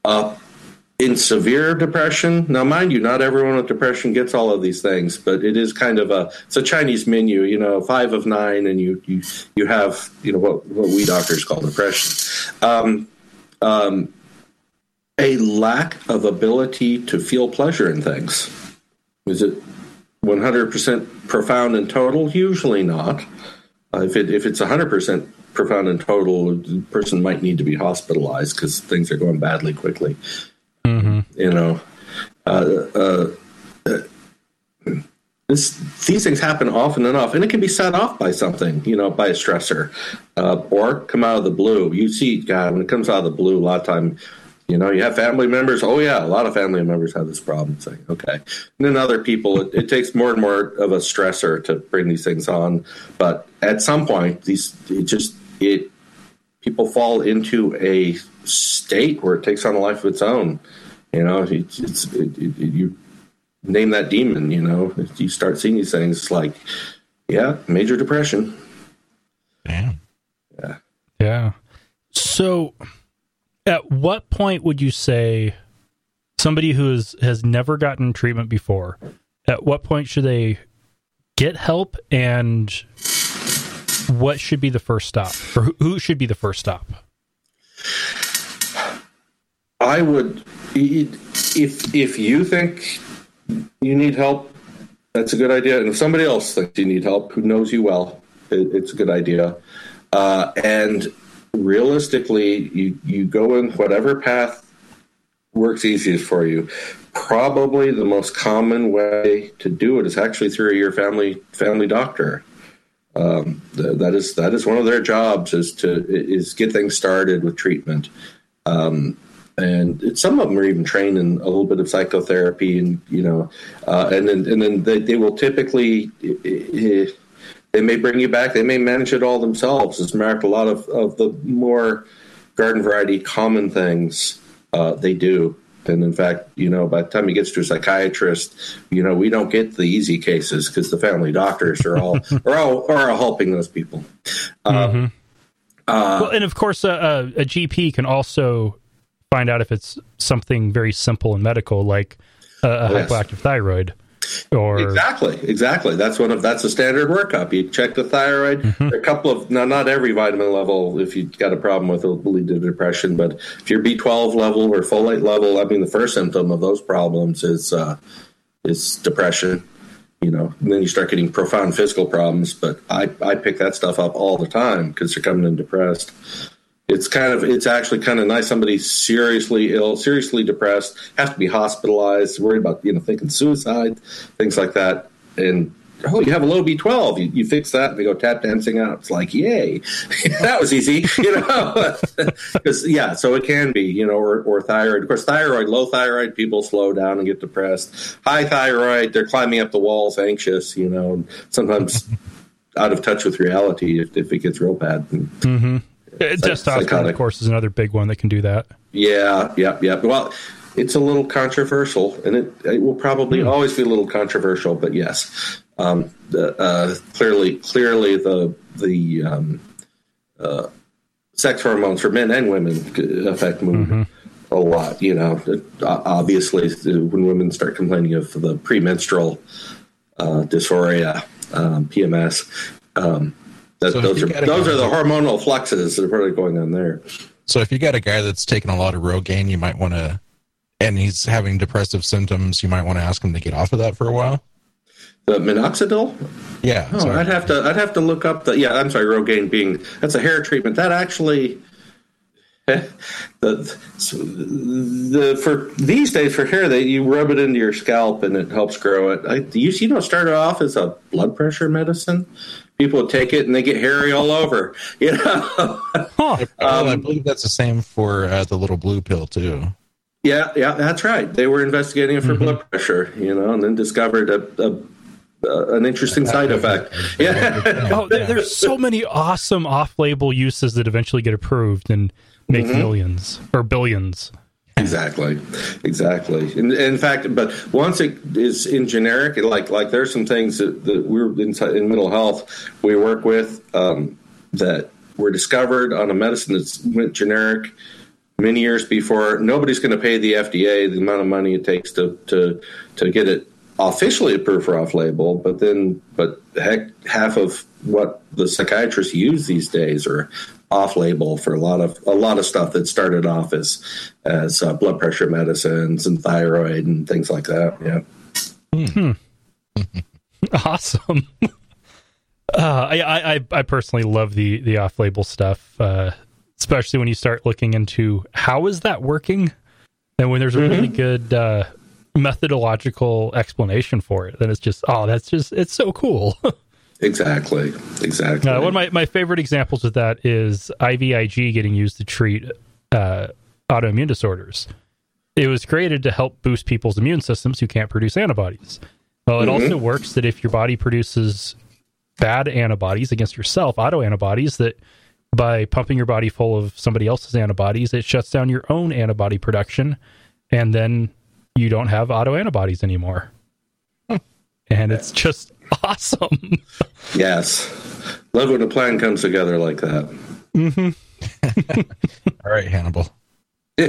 D: Uh, in severe depression, now mind you, not everyone with depression gets all of these things, but it is kind of a it's a Chinese menu, you know, five of nine, and you you you have you know what what we doctors call depression. Um, um, a lack of ability to feel pleasure in things. Is it 100% profound and total? Usually not. Uh, if it if it's 100% profound and total, the person might need to be hospitalized because things are going badly quickly. Mm-hmm. You know, uh, uh, this, these things happen often enough, and it can be set off by something, you know, by a stressor, uh, or come out of the blue. You see, God, when it comes out of the blue, a lot of time, you know, you have family members. Oh yeah, a lot of family members have this problem. It's like okay, and then other people, it, it takes more and more of a stressor to bring these things on. But at some point, these it just it people fall into a state where it takes on a life of its own. You know, it's, it's it, it, you name that demon, you know, you start seeing these things, it's like, yeah, major depression.
C: Damn.
D: Yeah.
A: Yeah. So, at what point would you say somebody who is, has never gotten treatment before, at what point should they get help and what should be the first stop? Or who should be the first stop?
D: I would, if if you think you need help, that's a good idea. And if somebody else thinks you need help, who knows you well, it, it's a good idea. Uh, and realistically, you, you go in whatever path works easiest for you. Probably the most common way to do it is actually through your family family doctor. Um, that is that is one of their jobs is to is get things started with treatment. Um, and some of them are even trained in a little bit of psychotherapy, and you know, uh, and then and then they, they will typically they may bring you back. They may manage it all themselves. As marked a lot of of the more garden variety common things uh, they do. And in fact, you know, by the time he gets to a psychiatrist, you know, we don't get the easy cases because the family doctors are all are all are all helping those people.
A: Mm-hmm. Uh, well, and of course, uh, a GP can also find out if it's something very simple and medical like a, a yes. hypoactive thyroid or
D: exactly exactly. That's one of that's a standard workup. You check the thyroid. Mm-hmm. a couple of now not every vitamin level if you've got a problem with it will lead to depression but if your b12 level or folate level i mean the first symptom of those problems is uh is depression you know. And then you start getting profound physical problems but i i pick that stuff up all the time because they're coming in depressed it's kind of it's actually kind of nice. Somebody seriously ill seriously depressed have to be hospitalized worried about you know thinking suicide things like that. And oh you have a low b12 you, you fix that and they go tap dancing out. It's like yay. That was easy you know? Because yeah so it can be you know or, or thyroid. Of course thyroid low thyroid people slow down and get depressed. High thyroid they're climbing up the walls anxious you know sometimes out of touch with reality if, if it gets real bad.
A: Mm-hmm. Testosterone, of course, is another big one that can do that.
D: Yeah, yeah, yeah. Well, it's a little controversial, and it, it will probably mm. always be a little controversial. But yes, um, uh, clearly, clearly, the the um, uh, sex hormones for men and women affect mood mm-hmm. a lot. You know, obviously, when women start complaining of the premenstrual uh, dysphoria, um, PMS. Um, that, so those are those are the hormonal fluxes that are probably going on there.
C: So if you got a guy that's taking a lot of Rogaine, you might want to, and he's having depressive symptoms, you might want to ask him to get off of that for a while.
D: The minoxidil.
C: Yeah.
D: Oh, I'd have to I'd have to look up the yeah. I'm sorry, Rogaine being that's a hair treatment that actually. the, the for these days for hair that you rub it into your scalp and it helps grow it. I, you, you know started off as a blood pressure medicine people take it and they get hairy all over. You know,
C: huh. um, I believe that's the same for uh, the little blue pill too.
D: Yeah, yeah, that's right. They were investigating it for mm-hmm. blood pressure, you know, and then discovered a, a uh, an interesting side effect.
A: Yeah. oh, there's so many awesome off-label uses that eventually get approved and make mm-hmm. millions or billions.
D: Exactly, exactly. In, in, fact, but once it is in generic, like like there's some things that, that we're in, in mental health we work with um, that were discovered on a medicine that's went generic many years before. Nobody's going to pay the FDA the amount of money it takes to to to get it officially approved for off label, but then but heck, half of what the psychiatrists use these days are off label for a lot of a lot of stuff that started off as as uh, blood pressure medicines and thyroid and things like that. Yeah.
A: Awesome. Uh, I, I I personally love the the off label stuff, uh, especially when you start looking into how is that working, and when there's a really good uh, methodological explanation for it, then it's just oh that's just it's so cool.
D: Exactly. Exactly.
A: Uh, one of my, my favorite examples of that is IVIG getting used to treat uh, autoimmune disorders. It was created to help boost people's immune systems who can't produce antibodies. Well, it also works that if your body produces bad antibodies against yourself, autoantibodies, that by pumping your body full of somebody else's antibodies, it shuts down your own antibody production, and then you don't have autoantibodies anymore. and it's just awesome.
D: yes. Love when a plan comes together like that. Mm-hmm.
C: All right, Hannibal.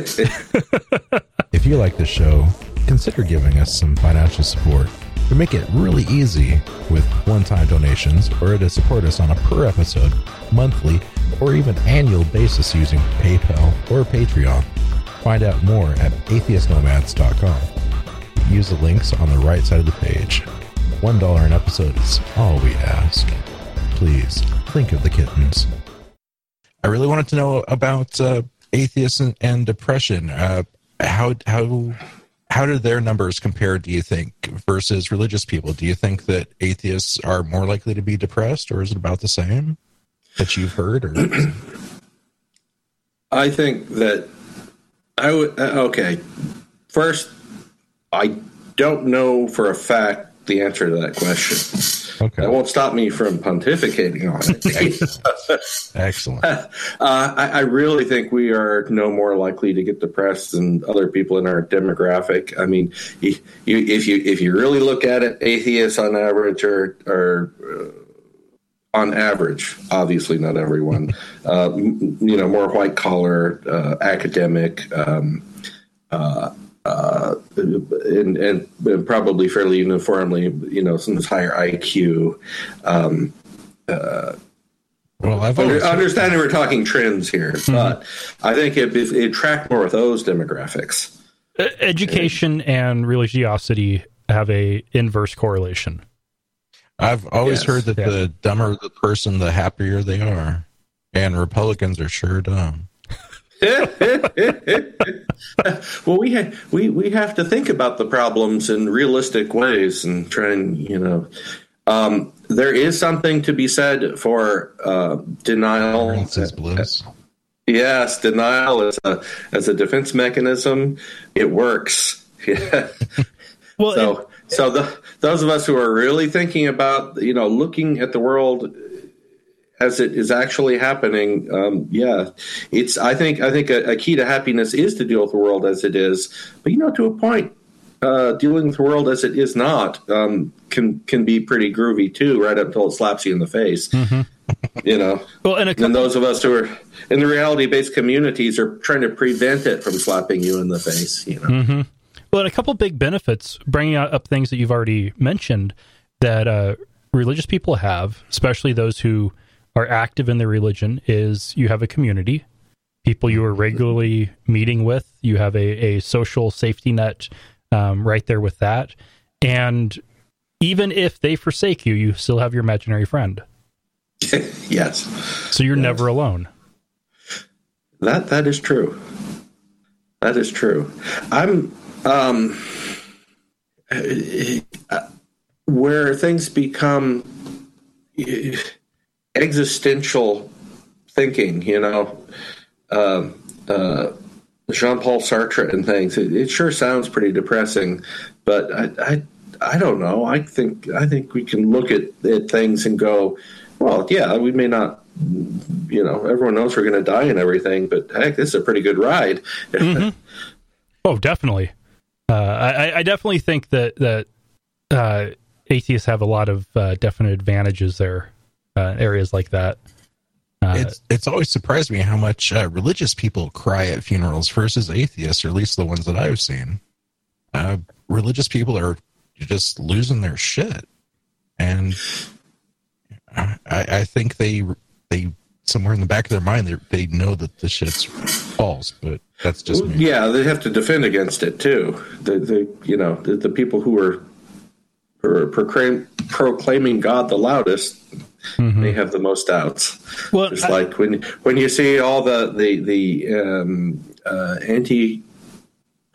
C: If you like the show, consider giving us some financial support. We make it really easy with one time donations or to support us on a per episode, monthly, or even annual basis using PayPal or Patreon. Find out more at atheistnomads.com. Use the links on the right side of the page. $1 an episode is all we ask. Please think of the kittens. I really wanted to know about uh, atheists and, and depression. Uh, how how how do their numbers compare? Do you think versus religious people? Do you think that atheists are more likely to be depressed, or is it about the same that you've heard? Or
D: I think that I would. uh, Okay, first, I don't know for a fact the answer to that question.
C: okay,
D: That won't stop me from pontificating on it.
C: excellent.
D: uh, I, I really think we are no more likely to get depressed than other people in our demographic. I mean, you, you, if you if you really look at it, atheists on average are are uh, on average, obviously not everyone, uh, m- you know, more white collar, uh, academic. Um, uh, uh, and, and probably fairly uniformly, you know, some higher IQ. Um,
C: Well, I've
D: under,
C: always
D: understanding we're talking trends here, but I think it, it, it tracked more with those demographics.
A: Education and religiosity have a inverse correlation.
C: I've always
D: Yes.
C: heard that
A: Yeah.
C: the dumber the person, the happier they are, and Republicans are sure dumb.
D: well, we ha- we we have to think about the problems in realistic ways and try and you know. Um, there is something to be said for uh, denial.
C: Ignorance is.
D: Yes, denial as a as a defense mechanism. It works. Yeah.
A: Well,
D: So, so the, those of us who are really thinking about, you know, looking at the world as it is actually happening, um, yeah, it's. I think I think a, a key to happiness is to deal with the world as it is, but you know, to a point, uh, dealing with the world as it is not um, can can be pretty groovy too, right up until it slaps you in the face. you know,
A: well, and a
D: and those of us who are in the reality based communities are trying to prevent it from slapping you in the face. You know.
A: well, and a couple big benefits bringing up things that you've already mentioned that uh, religious people have, especially those who are active in their religion, is you have a community, people you are regularly meeting with. You have a, a social safety net um, right there with that, and even if they forsake you, you still have your imaginary friend,
D: yes.
A: so you're never alone.
D: That that is true. That is true. I'm um, uh, where things become existential thinking. You know, um uh, Jean Paul Sartre and things. It, it sure sounds pretty depressing, but I, I I don't know. I think I think we can look at, at things and go, well, yeah, we may not you know, everyone knows we're going to die and everything, but heck, this is a pretty good ride.
A: Oh, definitely. Uh, I, I definitely think that that uh, atheists have a lot of uh, definite advantages there, uh, areas like that. Uh,
C: it's it's always surprised me how much uh, religious people cry at funerals versus atheists, or at least the ones that I've seen. Uh, religious people are just losing their shit, and I, I think they they somewhere in the back of their mind they they know that the shit's false, but that's just me.
D: Yeah, they have to defend against it too. The, the you know the, the people who are who are proclaim, proclaiming God the loudest, they have the most doubts.
A: Well,
D: Just
A: I-
D: like when when you see all the the the um, uh, anti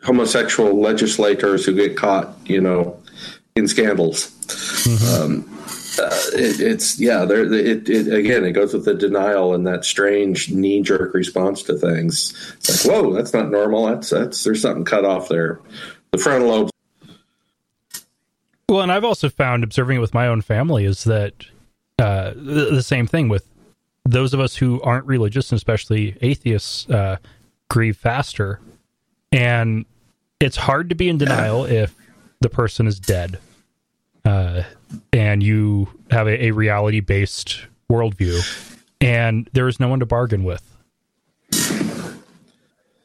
D: homosexual legislators who get caught, you know, in scandals. Um, uh, it, it's yeah. There, it, it again. It goes with the denial and that strange knee jerk response to things. It's like, whoa, that's not normal. That's that's there's something cut off there. The frontal lobe.
A: Well, and I've also found observing it with my own family is that uh, the, the same thing with those of us who aren't religious, and especially atheists, uh, grieve faster, and it's hard to be in denial if the person is dead, uh, and you have a, a reality-based worldview, and there is no one to bargain with.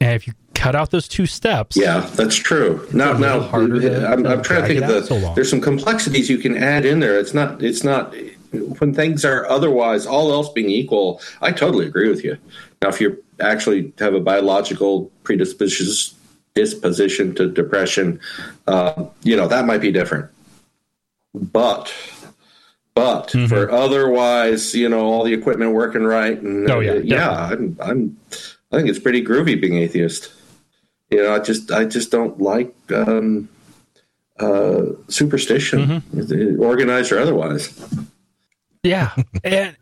A: And if you cut out those two steps,
D: Yeah, that's true. Now, now
A: harder to-
D: I'm, I'm trying to think of the.
A: so
D: there's some complexities you can add in there. It's not. It's not when things are otherwise, all else being equal. I totally agree with you. Now, if you actually have a biological predisposition disposition to depression, uh, you know that might be different. But. But
A: Mm-hmm.
D: for otherwise, you know, all the equipment working right, and
A: Oh, yeah,
D: uh, yeah, I'm, I'm, I think it's pretty groovy being atheist. You know, I just I just don't like um, uh, superstition,
A: Mm-hmm.
D: organized or otherwise.
A: Yeah. and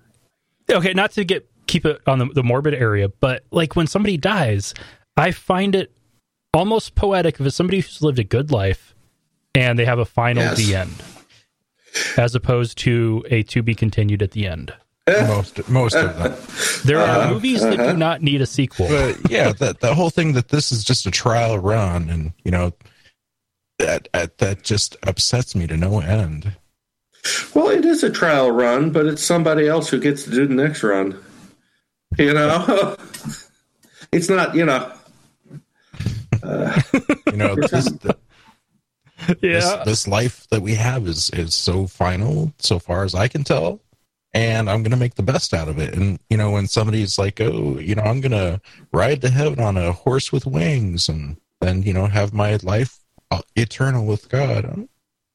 A: okay, not to get keep it on the, the morbid area, but like when somebody dies, I find it almost poetic if it's somebody who's lived a good life and they have a final
D: Yes.
A: the end. As opposed to a to be continued at the end. Eh.
C: Most most of them.
A: There are uh-huh. movies that do uh-huh. not need a sequel.
C: But yeah, that the whole thing that this is just a trial run, and you know that that, that just upsets me to no end.
D: Well, it is a trial run, but it's somebody else who gets to do the next run. You know, it's not. You know,
C: You know, this, this,
A: yeah.
C: this life that we have is is so final, so far as I can tell, and I'm gonna make the best out of it. And you know, when somebody's like, "Oh, you know, I'm gonna ride to heaven on a horse with wings," and then you know, have my life uh, eternal with God, I'm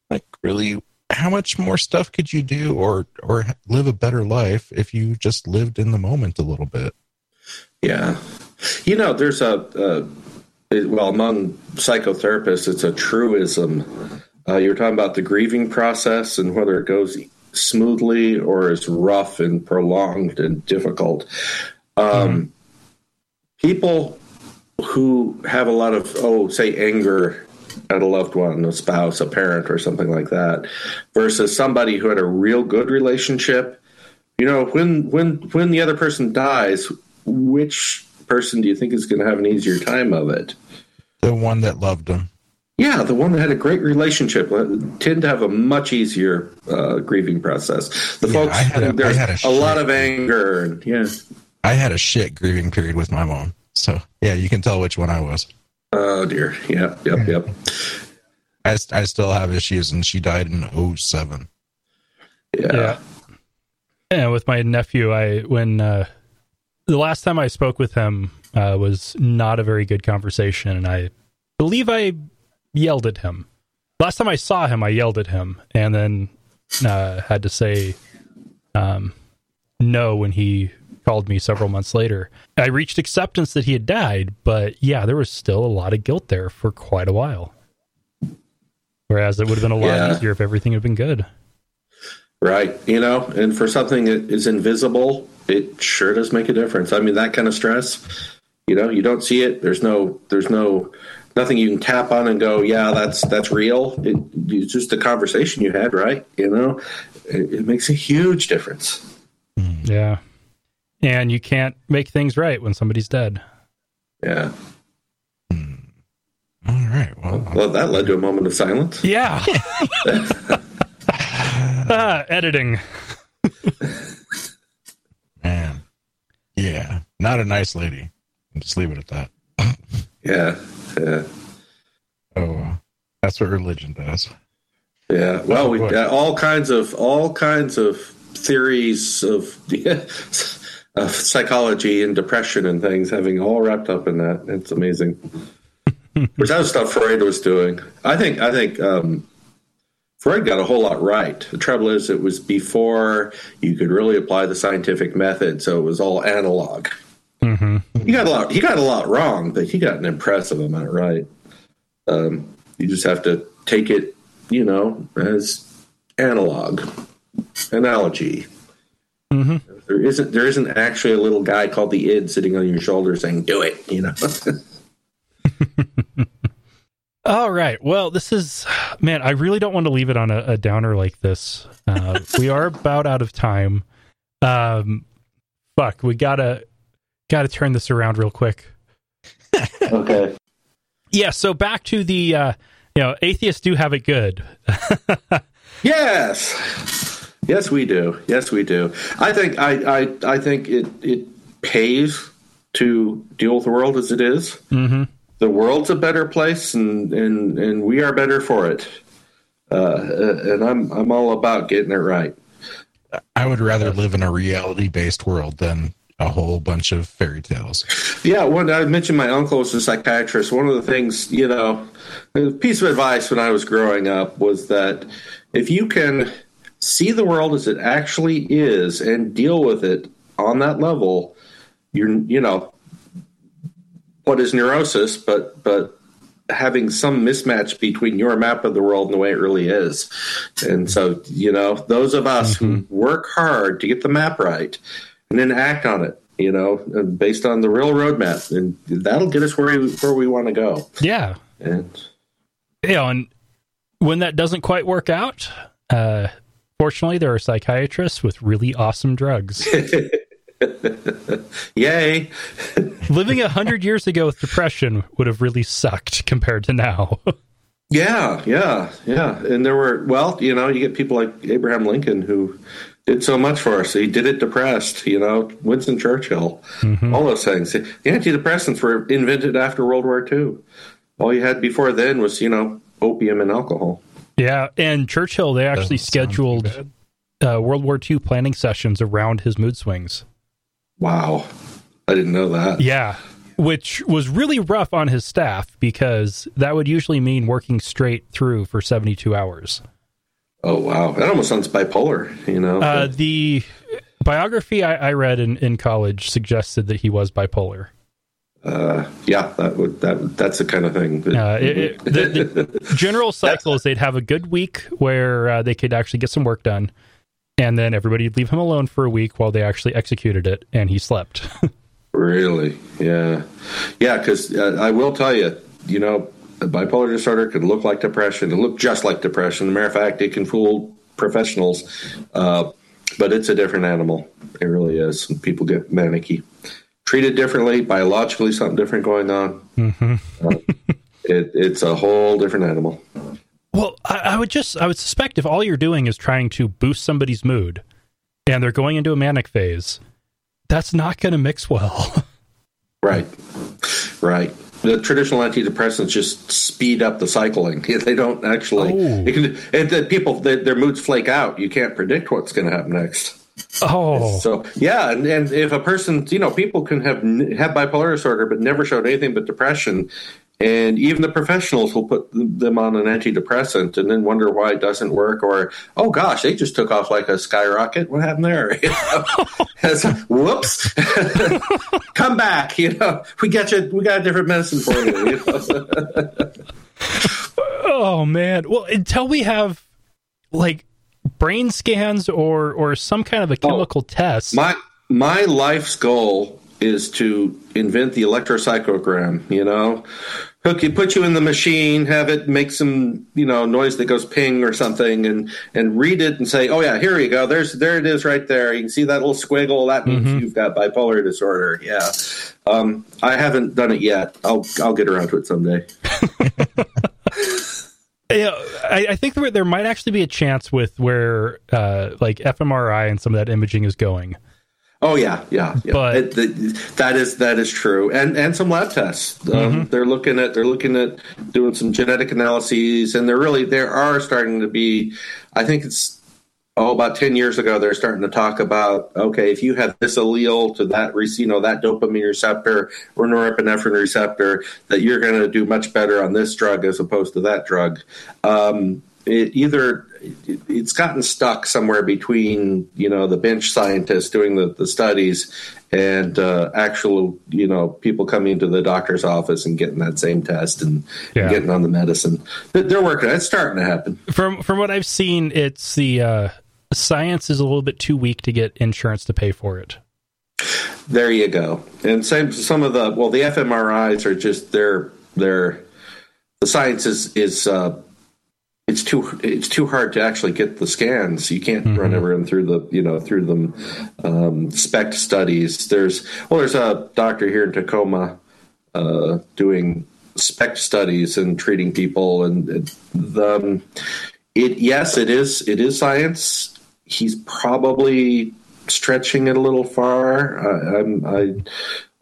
C: like, really, how much more stuff could you do, or or live a better life if you just lived in the moment a little bit?
D: yeah. You know, there's a. It, well, among psychotherapists, it's a truism. Uh, you were talking about the grieving process and whether it goes smoothly or is rough and prolonged and difficult. Um, People who have a lot of, oh, say, anger at a loved one, a spouse, a parent, or something like that, versus somebody who had a real good relationship. You know, when when when the other person dies, which person do you think is going to have an easier time of it?
C: The one that loved them.
D: Yeah, the one that had a great relationship uh, tend to have a much easier uh, grieving process. The
C: Yeah,
D: folks,
C: I had a-
D: there's
C: had
D: a,
C: a
D: lot of anger, and yeah.
C: I had a shit grieving period with my mom. So yeah, you can tell which one I was.
D: Oh dear, yeah, yep, yep.
C: I, I still have issues, and she died in 07.
D: Yeah,
A: Yeah. And with my nephew, I when uh, the last time I spoke with him uh, was not a very good conversation, and I believe I yelled at him. Last time I saw him, I yelled at him, and then uh, had to say um, no when he called me several months later. I reached acceptance that he had died, but yeah, there was still a lot of guilt there for quite a while. Whereas it would have been a lot
D: Yeah.
A: easier if everything had been good.
D: right. You know, and for something that is invisible, it sure does make a difference. I mean, that kind of stress, you know, you don't see it. There's no, there's no, nothing you can tap on and go, yeah, that's that's real. It, it's just a conversation you had, right? You know, it, it makes a huge difference.
A: Yeah. And you can't make things right when somebody's dead.
D: Yeah.
C: All right. Well,
D: Well, that led to a moment of silence.
A: Yeah. ah, editing.
C: man. Yeah. Not a nice lady. Just leave it at that.
D: Yeah, yeah,
C: Oh, uh, that's what religion does.
D: yeah. Well, we
C: boy.
D: got all kinds of all kinds of theories of. Of psychology and depression and things, having all wrapped up in that. It's amazing. Which that was stuff Freud was doing. I think. I think um, Freud got a whole lot right. The trouble is, it was before you could really apply the scientific method, so it was all analog. Mm-hmm. He got a lot. He got a lot wrong, but he got an impressive amount right. Um, you just have to take it, you know, as analog analogy. Mm-hmm. There isn't there isn't actually a little guy called the id sitting on your shoulder saying "Do it," you know.
A: All right. Well, this is man. I really don't want to leave it on a, a downer like this. Uh, we are about out of time. Um, fuck. We gotta gotta turn this around real quick.
D: okay.
A: Yeah. So back to the uh, you know atheists do have it good.
D: yes. Yes, we do. Yes, we do. I think I I, I think it it pays to deal with the world as it is. Mm-hmm the world's a better place, and and and we are better for it. Uh, and I'm I'm all about getting it right.
C: I would rather live in a reality based world than a whole bunch of fairy tales.
D: Yeah, when I mentioned my uncle was a psychiatrist, one of the things, you know, a piece of advice when I was growing up was that if you can see the world as it actually is and deal with it on that level, you're, you know, what is neurosis, but but having some mismatch between your map of the world and the way it really is. And so, you know, those of us mm-hmm. who work hard to get the map right and then act on it, you know, based on the real roadmap, and that'll get us where we, where we want to go.
A: Yeah.
D: And
A: yeah, and when that doesn't quite work out, uh, fortunately, there are psychiatrists with really awesome drugs.
D: Yay!
A: Living a hundred years ago with depression would have really sucked compared to now.
D: yeah, yeah, yeah. And there were well, you know, you get people like Abraham Lincoln who did so much for us. He did it depressed, you know, Winston Churchill, mm-hmm. all those things. The antidepressants were invented after World War II. All you had before then was, you know, opium and alcohol.
A: Yeah, and Churchill, they actually scheduled uh, World War II planning sessions around his mood swings.
D: Wow. I didn't know that.
A: Yeah. Which was really rough on his staff because that would usually mean working straight through for 72 hours.
D: Oh, wow. That almost sounds bipolar, you know?
A: Uh, the biography I, I read in, in college suggested that he was bipolar.
D: Uh, yeah, that would that that's the kind of thing. That, uh, it,
A: it, the, the, general cycle is they'd have a good week where uh, they could actually get some work done, and then everybody would leave him alone for a week while they actually executed it, and he slept.
D: really? Yeah, yeah. Because uh, I will tell you, you know, bipolar disorder can look like depression. It look just like depression. As a matter of fact, it can fool professionals, uh, but it's a different animal. It really is. People get manicky, treated differently, biologically, something different going on. Mm-hmm. uh, it, it's a whole different animal.
A: Well, I, I, would just I would suspect if all you're doing is trying to boost somebody's mood and they're going into a manic phase, that's not going to mix well.
D: right. Right. The traditional antidepressants just speed up the cycling. They don't actually. Oh. Can, and the people, they, their moods flake out. You can't predict what's going to happen next.
A: Oh,
D: so yeah, and, and if a person, you know, people can have have bipolar disorder but never showed anything but depression, and even the professionals will put them on an antidepressant and then wonder why it doesn't work or oh gosh they just took off like a skyrocket. What happened there? Whoops. Come back you know. We got you we got a different medicine for you, you know?
A: oh man. Well until we have like brain scans or or some kind of a oh, chemical oh, test?
D: my my life's goal is to invent the electrocyclogram you know? Hook you put you in the machine have it make some you know noise that goes ping or something and and read it and say oh yeah here you go. There's there it is right there. You can see that little squiggle. That means mm-hmm. you've got bipolar disorder. Yeah. Um, i haven't done it yet. I'll i'll get around to it someday
A: yeah I, I, think there, there might actually be a chance with where uh, like fmri and some of that imaging is going
D: Oh yeah, yeah, yeah. But it, the, that is that is true, and and some lab tests. Um, mm-hmm. They're looking at they're looking at doing some genetic analyses, and they're really there are starting to be. I think it's oh, about 10 years ago, they're starting to talk about, okay, if you have this allele to that, you know, that dopamine receptor or norepinephrine receptor, that you're going to do much better on this drug as opposed to that drug. Um, it either it's gotten stuck somewhere between you know the bench scientists doing the, the studies and uh, actual you know people coming to the doctor's office and getting that same test and,
A: Yeah.
D: and getting on the medicine. But They're working. It's starting to happen.
A: From from what I've seen, it's the uh, science is a little bit too weak to get insurance to pay for it.
D: There you go. And same some of the well, the fMRIs are just they're they're the science is is uh, it's too it's too hard to actually get the scans. You can't run everyone through the you know through them um, SPECT studies. There's well, there's a doctor here in Tacoma uh, doing SPECT studies and treating people, and the um, it yes, it is it is science. He's probably stretching it a little far. I, I'm I.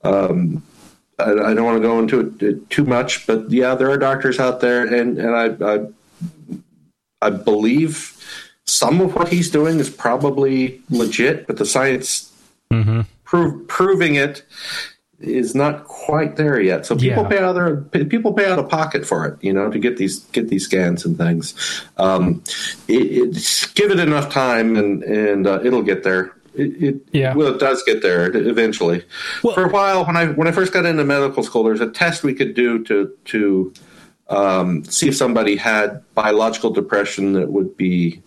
D: Um, I, I don't want to go into it uh, too much, but yeah, there are doctors out there, and and I, I I believe some of what he's doing is probably legit, but the science prove, proving it is not quite there yet. So people
A: Yeah.
D: pay out their people pay out of pocket for it, you know, to get these get these scans and things. Um, it, it's give it enough time, and and uh, it'll get there. It, it
A: Yeah.
D: well, it does get there eventually.
A: Well-
D: For a while, when I when I first got into medical school, there's a test we could do to to um, see if somebody had biological depression that would be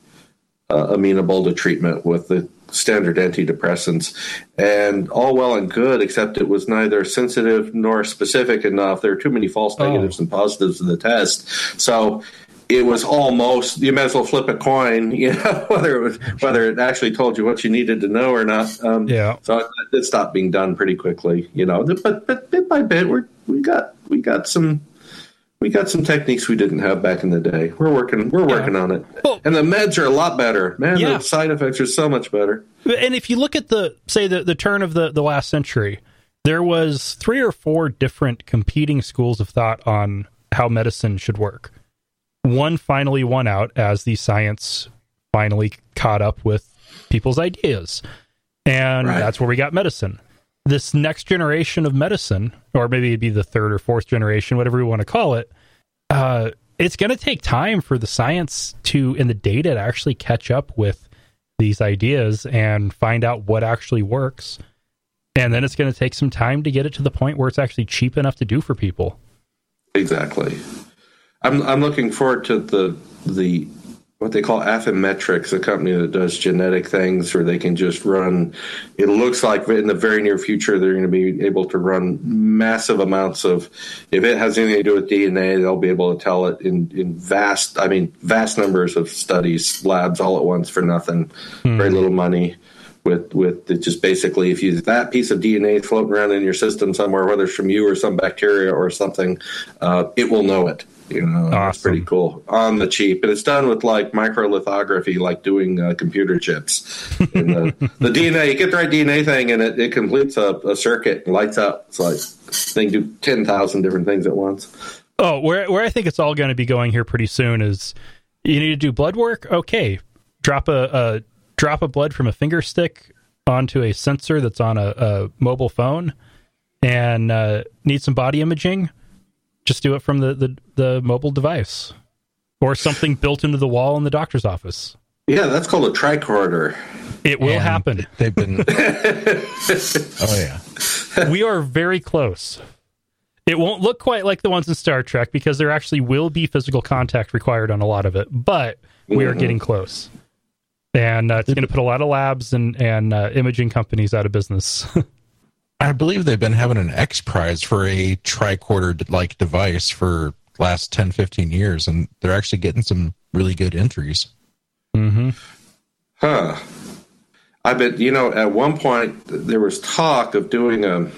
D: uh, amenable to treatment with the standard antidepressants. And all well and good, except it was neither sensitive nor specific enough. There were too many false
A: Oh.
D: negatives and positives in the test. So it was almost you might as well flip a coin, you know, whether it was whether it actually told you what you needed to know or not. Um,
A: Yeah.
D: So it, it stopped being done pretty quickly, you know. But but bit by bit, we we got we got some we got some techniques we didn't have back in the day. We're working we're working on it,
A: Well-
D: and the meds are a lot better. Man,
A: Yeah.
D: the side effects are so much better.
A: And if you look at the say the, the turn of the, the last century, there was three or four different competing schools of thought on how medicine should work. One finally won out as the science finally caught up with people's ideas. And
D: Right.
A: that's where we got medicine. This next generation of medicine, or maybe it'd be the third or fourth generation, whatever we want to call it, uh, it's going to take time for the science to and the data to actually catch up with these ideas and find out what actually works. And then it's going to take some time to get it to the point where it's actually cheap enough to do for people.
D: Exactly. I'm I'm looking forward to the the what they call Affymetrix, a company that does genetic things, where they can just run. It looks like in the very near future they're going to be able to run massive amounts of. If it has anything to do with DNA, they'll be able to tell it in in vast. I mean, vast numbers of studies, labs all at once for nothing, very little money. With with it just basically, if you that piece of DNA floating around in your system somewhere, whether it's from you or some bacteria or something, uh, it will know it. You know, that's pretty cool on the cheap, and it's done with like microlithography, like doing uh, computer chips. And the, the DNA, you get the right DNA thing, and it, it completes a, a circuit and lights up. It's like they can do ten thousand different things at once.
A: Oh, where where I think it's all going to be going here pretty soon is you need to do blood work. Okay, drop a, a drop of blood from a finger stick onto a sensor that's on a, a mobile phone, and uh, need some body imaging. Just do it from the, the the mobile device, or something built into the wall in the doctor's office.
D: Yeah, that's called a tricorder.
A: It will
C: And
A: happen.
C: They've been. oh yeah.
A: we are very close. It won't look quite like the ones in Star Trek because there actually will be physical contact required on a lot of it, but we are getting close. And uh, it's going to put a lot of labs and and uh, imaging companies out of business.
C: I believe they've been having an X prize for a tricorder like device for last 10, 15 years, and they're actually getting some really good entries.
A: mm-hmm.
D: Huh. I bet you know at one point there was talk of doing a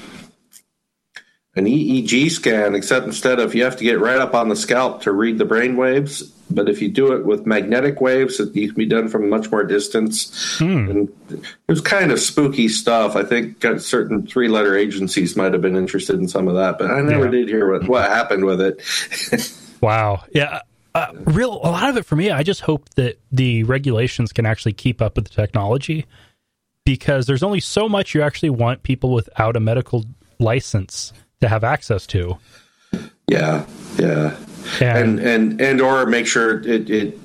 D: an EEG scan, except instead of you have to get right up on the scalp to read the brain waves, but if you do it with magnetic waves, it can be done from much more distance. And it was kind of spooky stuff. I think certain three letter agencies might have been interested in some of that, but I never
A: Yeah.
D: did hear what, what happened with it.
A: Wow. Yeah. uh, real a lot of it for me. I just hope that the regulations can actually keep up with the technology because there's only so much you actually want people without a medical license to have access to.
D: Yeah, yeah, and
A: And-
D: and and or make sure it, it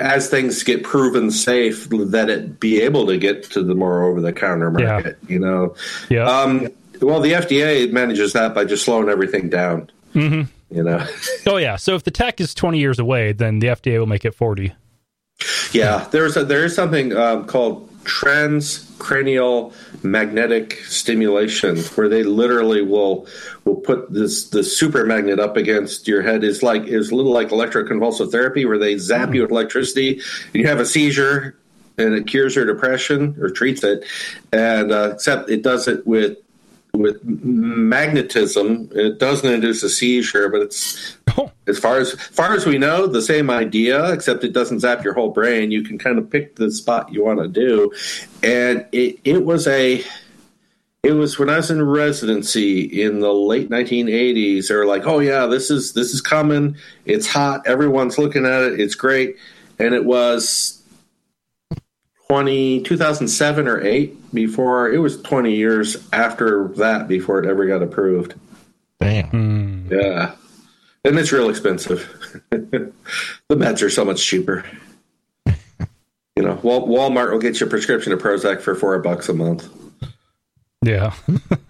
D: as things get proven safe that it be able to get to the more over the counter market. You know,
A: Yeah.
D: um, well, the FDA manages that by just slowing everything down. Mm-hmm. You know,
A: oh yeah. So if the tech is 20 years away, then the FDA will make it 40.
D: yeah. There's a, there is something um, called transcranial magnetic stimulation where they literally will will put this the super magnet up against your head. Is like is a little like electroconvulsive therapy where they zap you with electricity. And you have a seizure and it cures your depression or treats it. And uh, except it does it with with magnetism it doesn't induce a seizure but it's
A: Oh,
D: as far as far as we know, the same idea, except it doesn't zap your whole brain. You can kind of pick the spot you want to do, and it it was a. It was when I was in residency in the late 1980s. They were like, "Oh yeah, this is this is coming. It's hot. Everyone's looking at it. It's great." And it was 20, 2007 or eight before it was 20 years after that before it ever got approved.
C: Damn.
D: Yeah. And it's real expensive. the meds are so much cheaper. You know, Walmart will get you a prescription of Prozac for four bucks a month.
A: yeah.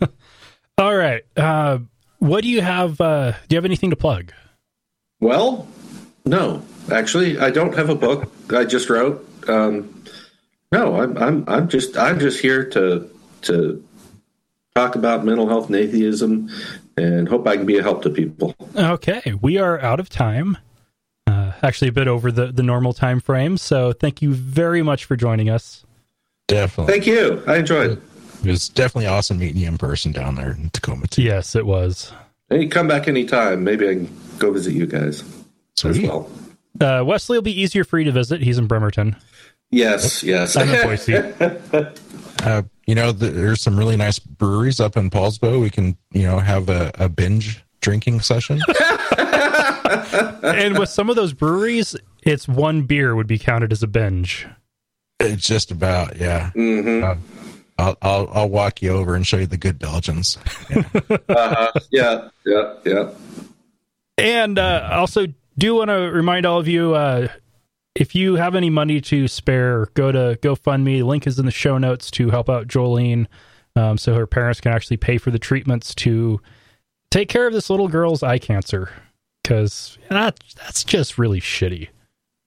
A: All right. Uh, what do you have? Uh, do you have anything to plug?
D: Well, no, actually, I don't have a book. I just wrote. Um, no, I'm, I'm, I'm just, I'm just here to, to talk about mental health and atheism, and hope I can be a help to people.
A: Okay, we are out of time. Uh, actually, a bit over the, the normal time frame. So, thank you very much for joining us.
C: Definitely.
D: Thank you. I enjoyed it.
C: It was definitely awesome meeting you in person down there in Tacoma. Too.
A: Yes, it was.
D: Hey, come back anytime. Maybe I can go visit you guys as well.
A: Uh, Wesley will be easier for you to visit. He's in Bremerton.
D: Yes, yes.
A: I'm in Boise.
C: Uh, you know, th- there's some really nice breweries up in Poulsbo. We can, you know, have a, a binge drinking session.
A: and with some of those breweries, it's one beer would be counted as a binge.
C: it's just about, yeah.
D: hmm
C: Uh, I'll, I'll I'll walk you over and show you the good Belgians.
D: uh-huh. Yeah, yeah, yeah.
A: And uh, also, do want to remind all of you uh, if you have any money to spare, go to GoFundMe. The link is in the show notes to help out Jolene um, so her parents can actually pay for the treatments to take care of this little girl's eye cancer. Because that, that's just really shitty.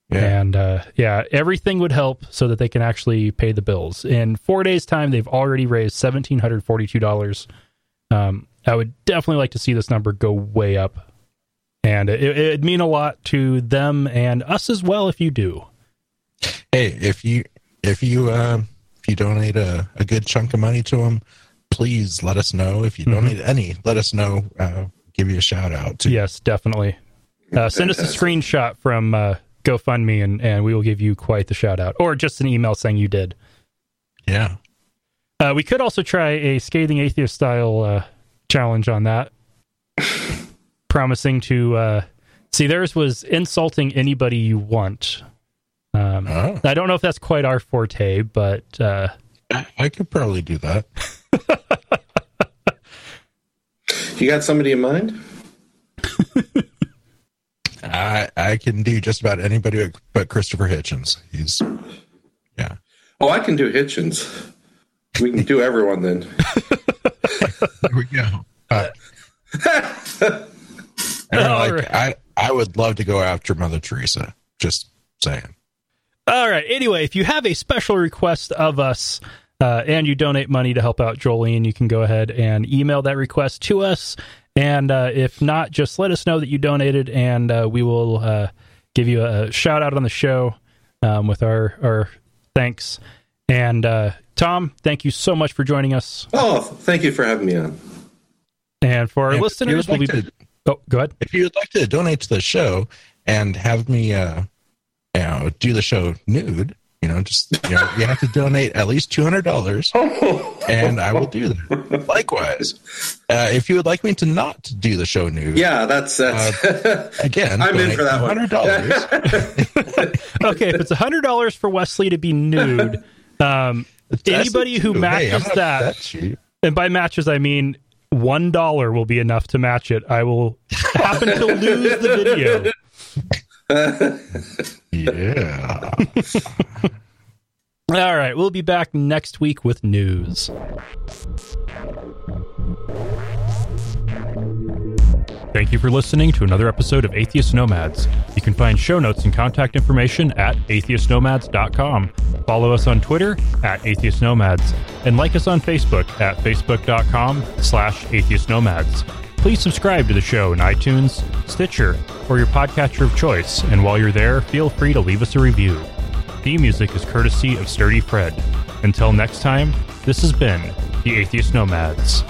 C: Yeah.
A: And uh, yeah, everything would help so that they can actually pay the bills. In four days' time, they've already raised seventeen hundred forty-two dollars. Um, I would definitely like to see this number go way up, and it, it'd mean a lot to them and us as well if you do.
C: Hey, if you if you uh, if you donate a, a good chunk of money to them, please let us know. If you donate any, let us know. Uh, give you a shout out. To,
A: Yes, definitely. Uh, send us a screenshot from uh, GoFundMe, and and we will give you quite the shout out, or just an email saying you did.
C: yeah.
A: Uh, we could also try a scathing atheist style uh, challenge on that, promising to uh, see. Theirs was insulting anybody you want. Um,
C: Oh.
A: I don't know if that's quite our forte, but uh,
C: I, I could probably do that.
D: You got somebody in mind?
C: I I can do just about anybody but, but Christopher Hitchens. He's yeah.
D: Oh, I can do Hitchens. We can do everyone then.
C: There we go. Uh, I, don't know,
A: All
C: like,
A: right.
C: I I would love to go after Mother Teresa. Just saying.
A: All right. Anyway, if you have a special request of us uh, and you donate money to help out Jolene, you can go ahead and email that request to us. And uh, if not, just let us know that you donated, and uh, we will uh, give you a shout out on the show um, with our, our thanks. And uh, Tom, thank you so much for joining us.
D: Oh, thank you for having me on.
A: And for our
C: And
A: listeners, we'll
C: like
A: be.
C: to-
A: Oh, go ahead.
C: if you would like to donate to the show and have me uh you know do the show nude You know, just you know, you have to donate at least two hundred dollars, and I will do that. Likewise, uh, if you would like me to not do the show nude,
D: Yeah, that's that's.
C: again,
D: I'm in for that one.
C: Hundred dollars.
A: Okay, if it's hundred dollars for Wesley to be nude, um, anybody who matches that,
C: that
A: and by matches I mean one dollar will be enough to match it. I will happen to lose the video.
C: Yeah.
A: All right, we'll be back next week with news. Thank you for listening to another episode of Atheist Nomads. You can find show notes and contact information at atheistnomads.com. Follow us on Twitter at Atheist Nomads and like us on Facebook at facebook.com slash atheist nomads. Please subscribe to the show in iTunes, Stitcher, or your podcatcher of choice, and while you're there, feel free to leave us a review. Theme music is courtesy of Sturdy Fred. Until next time, this has been the Atheist Nomads.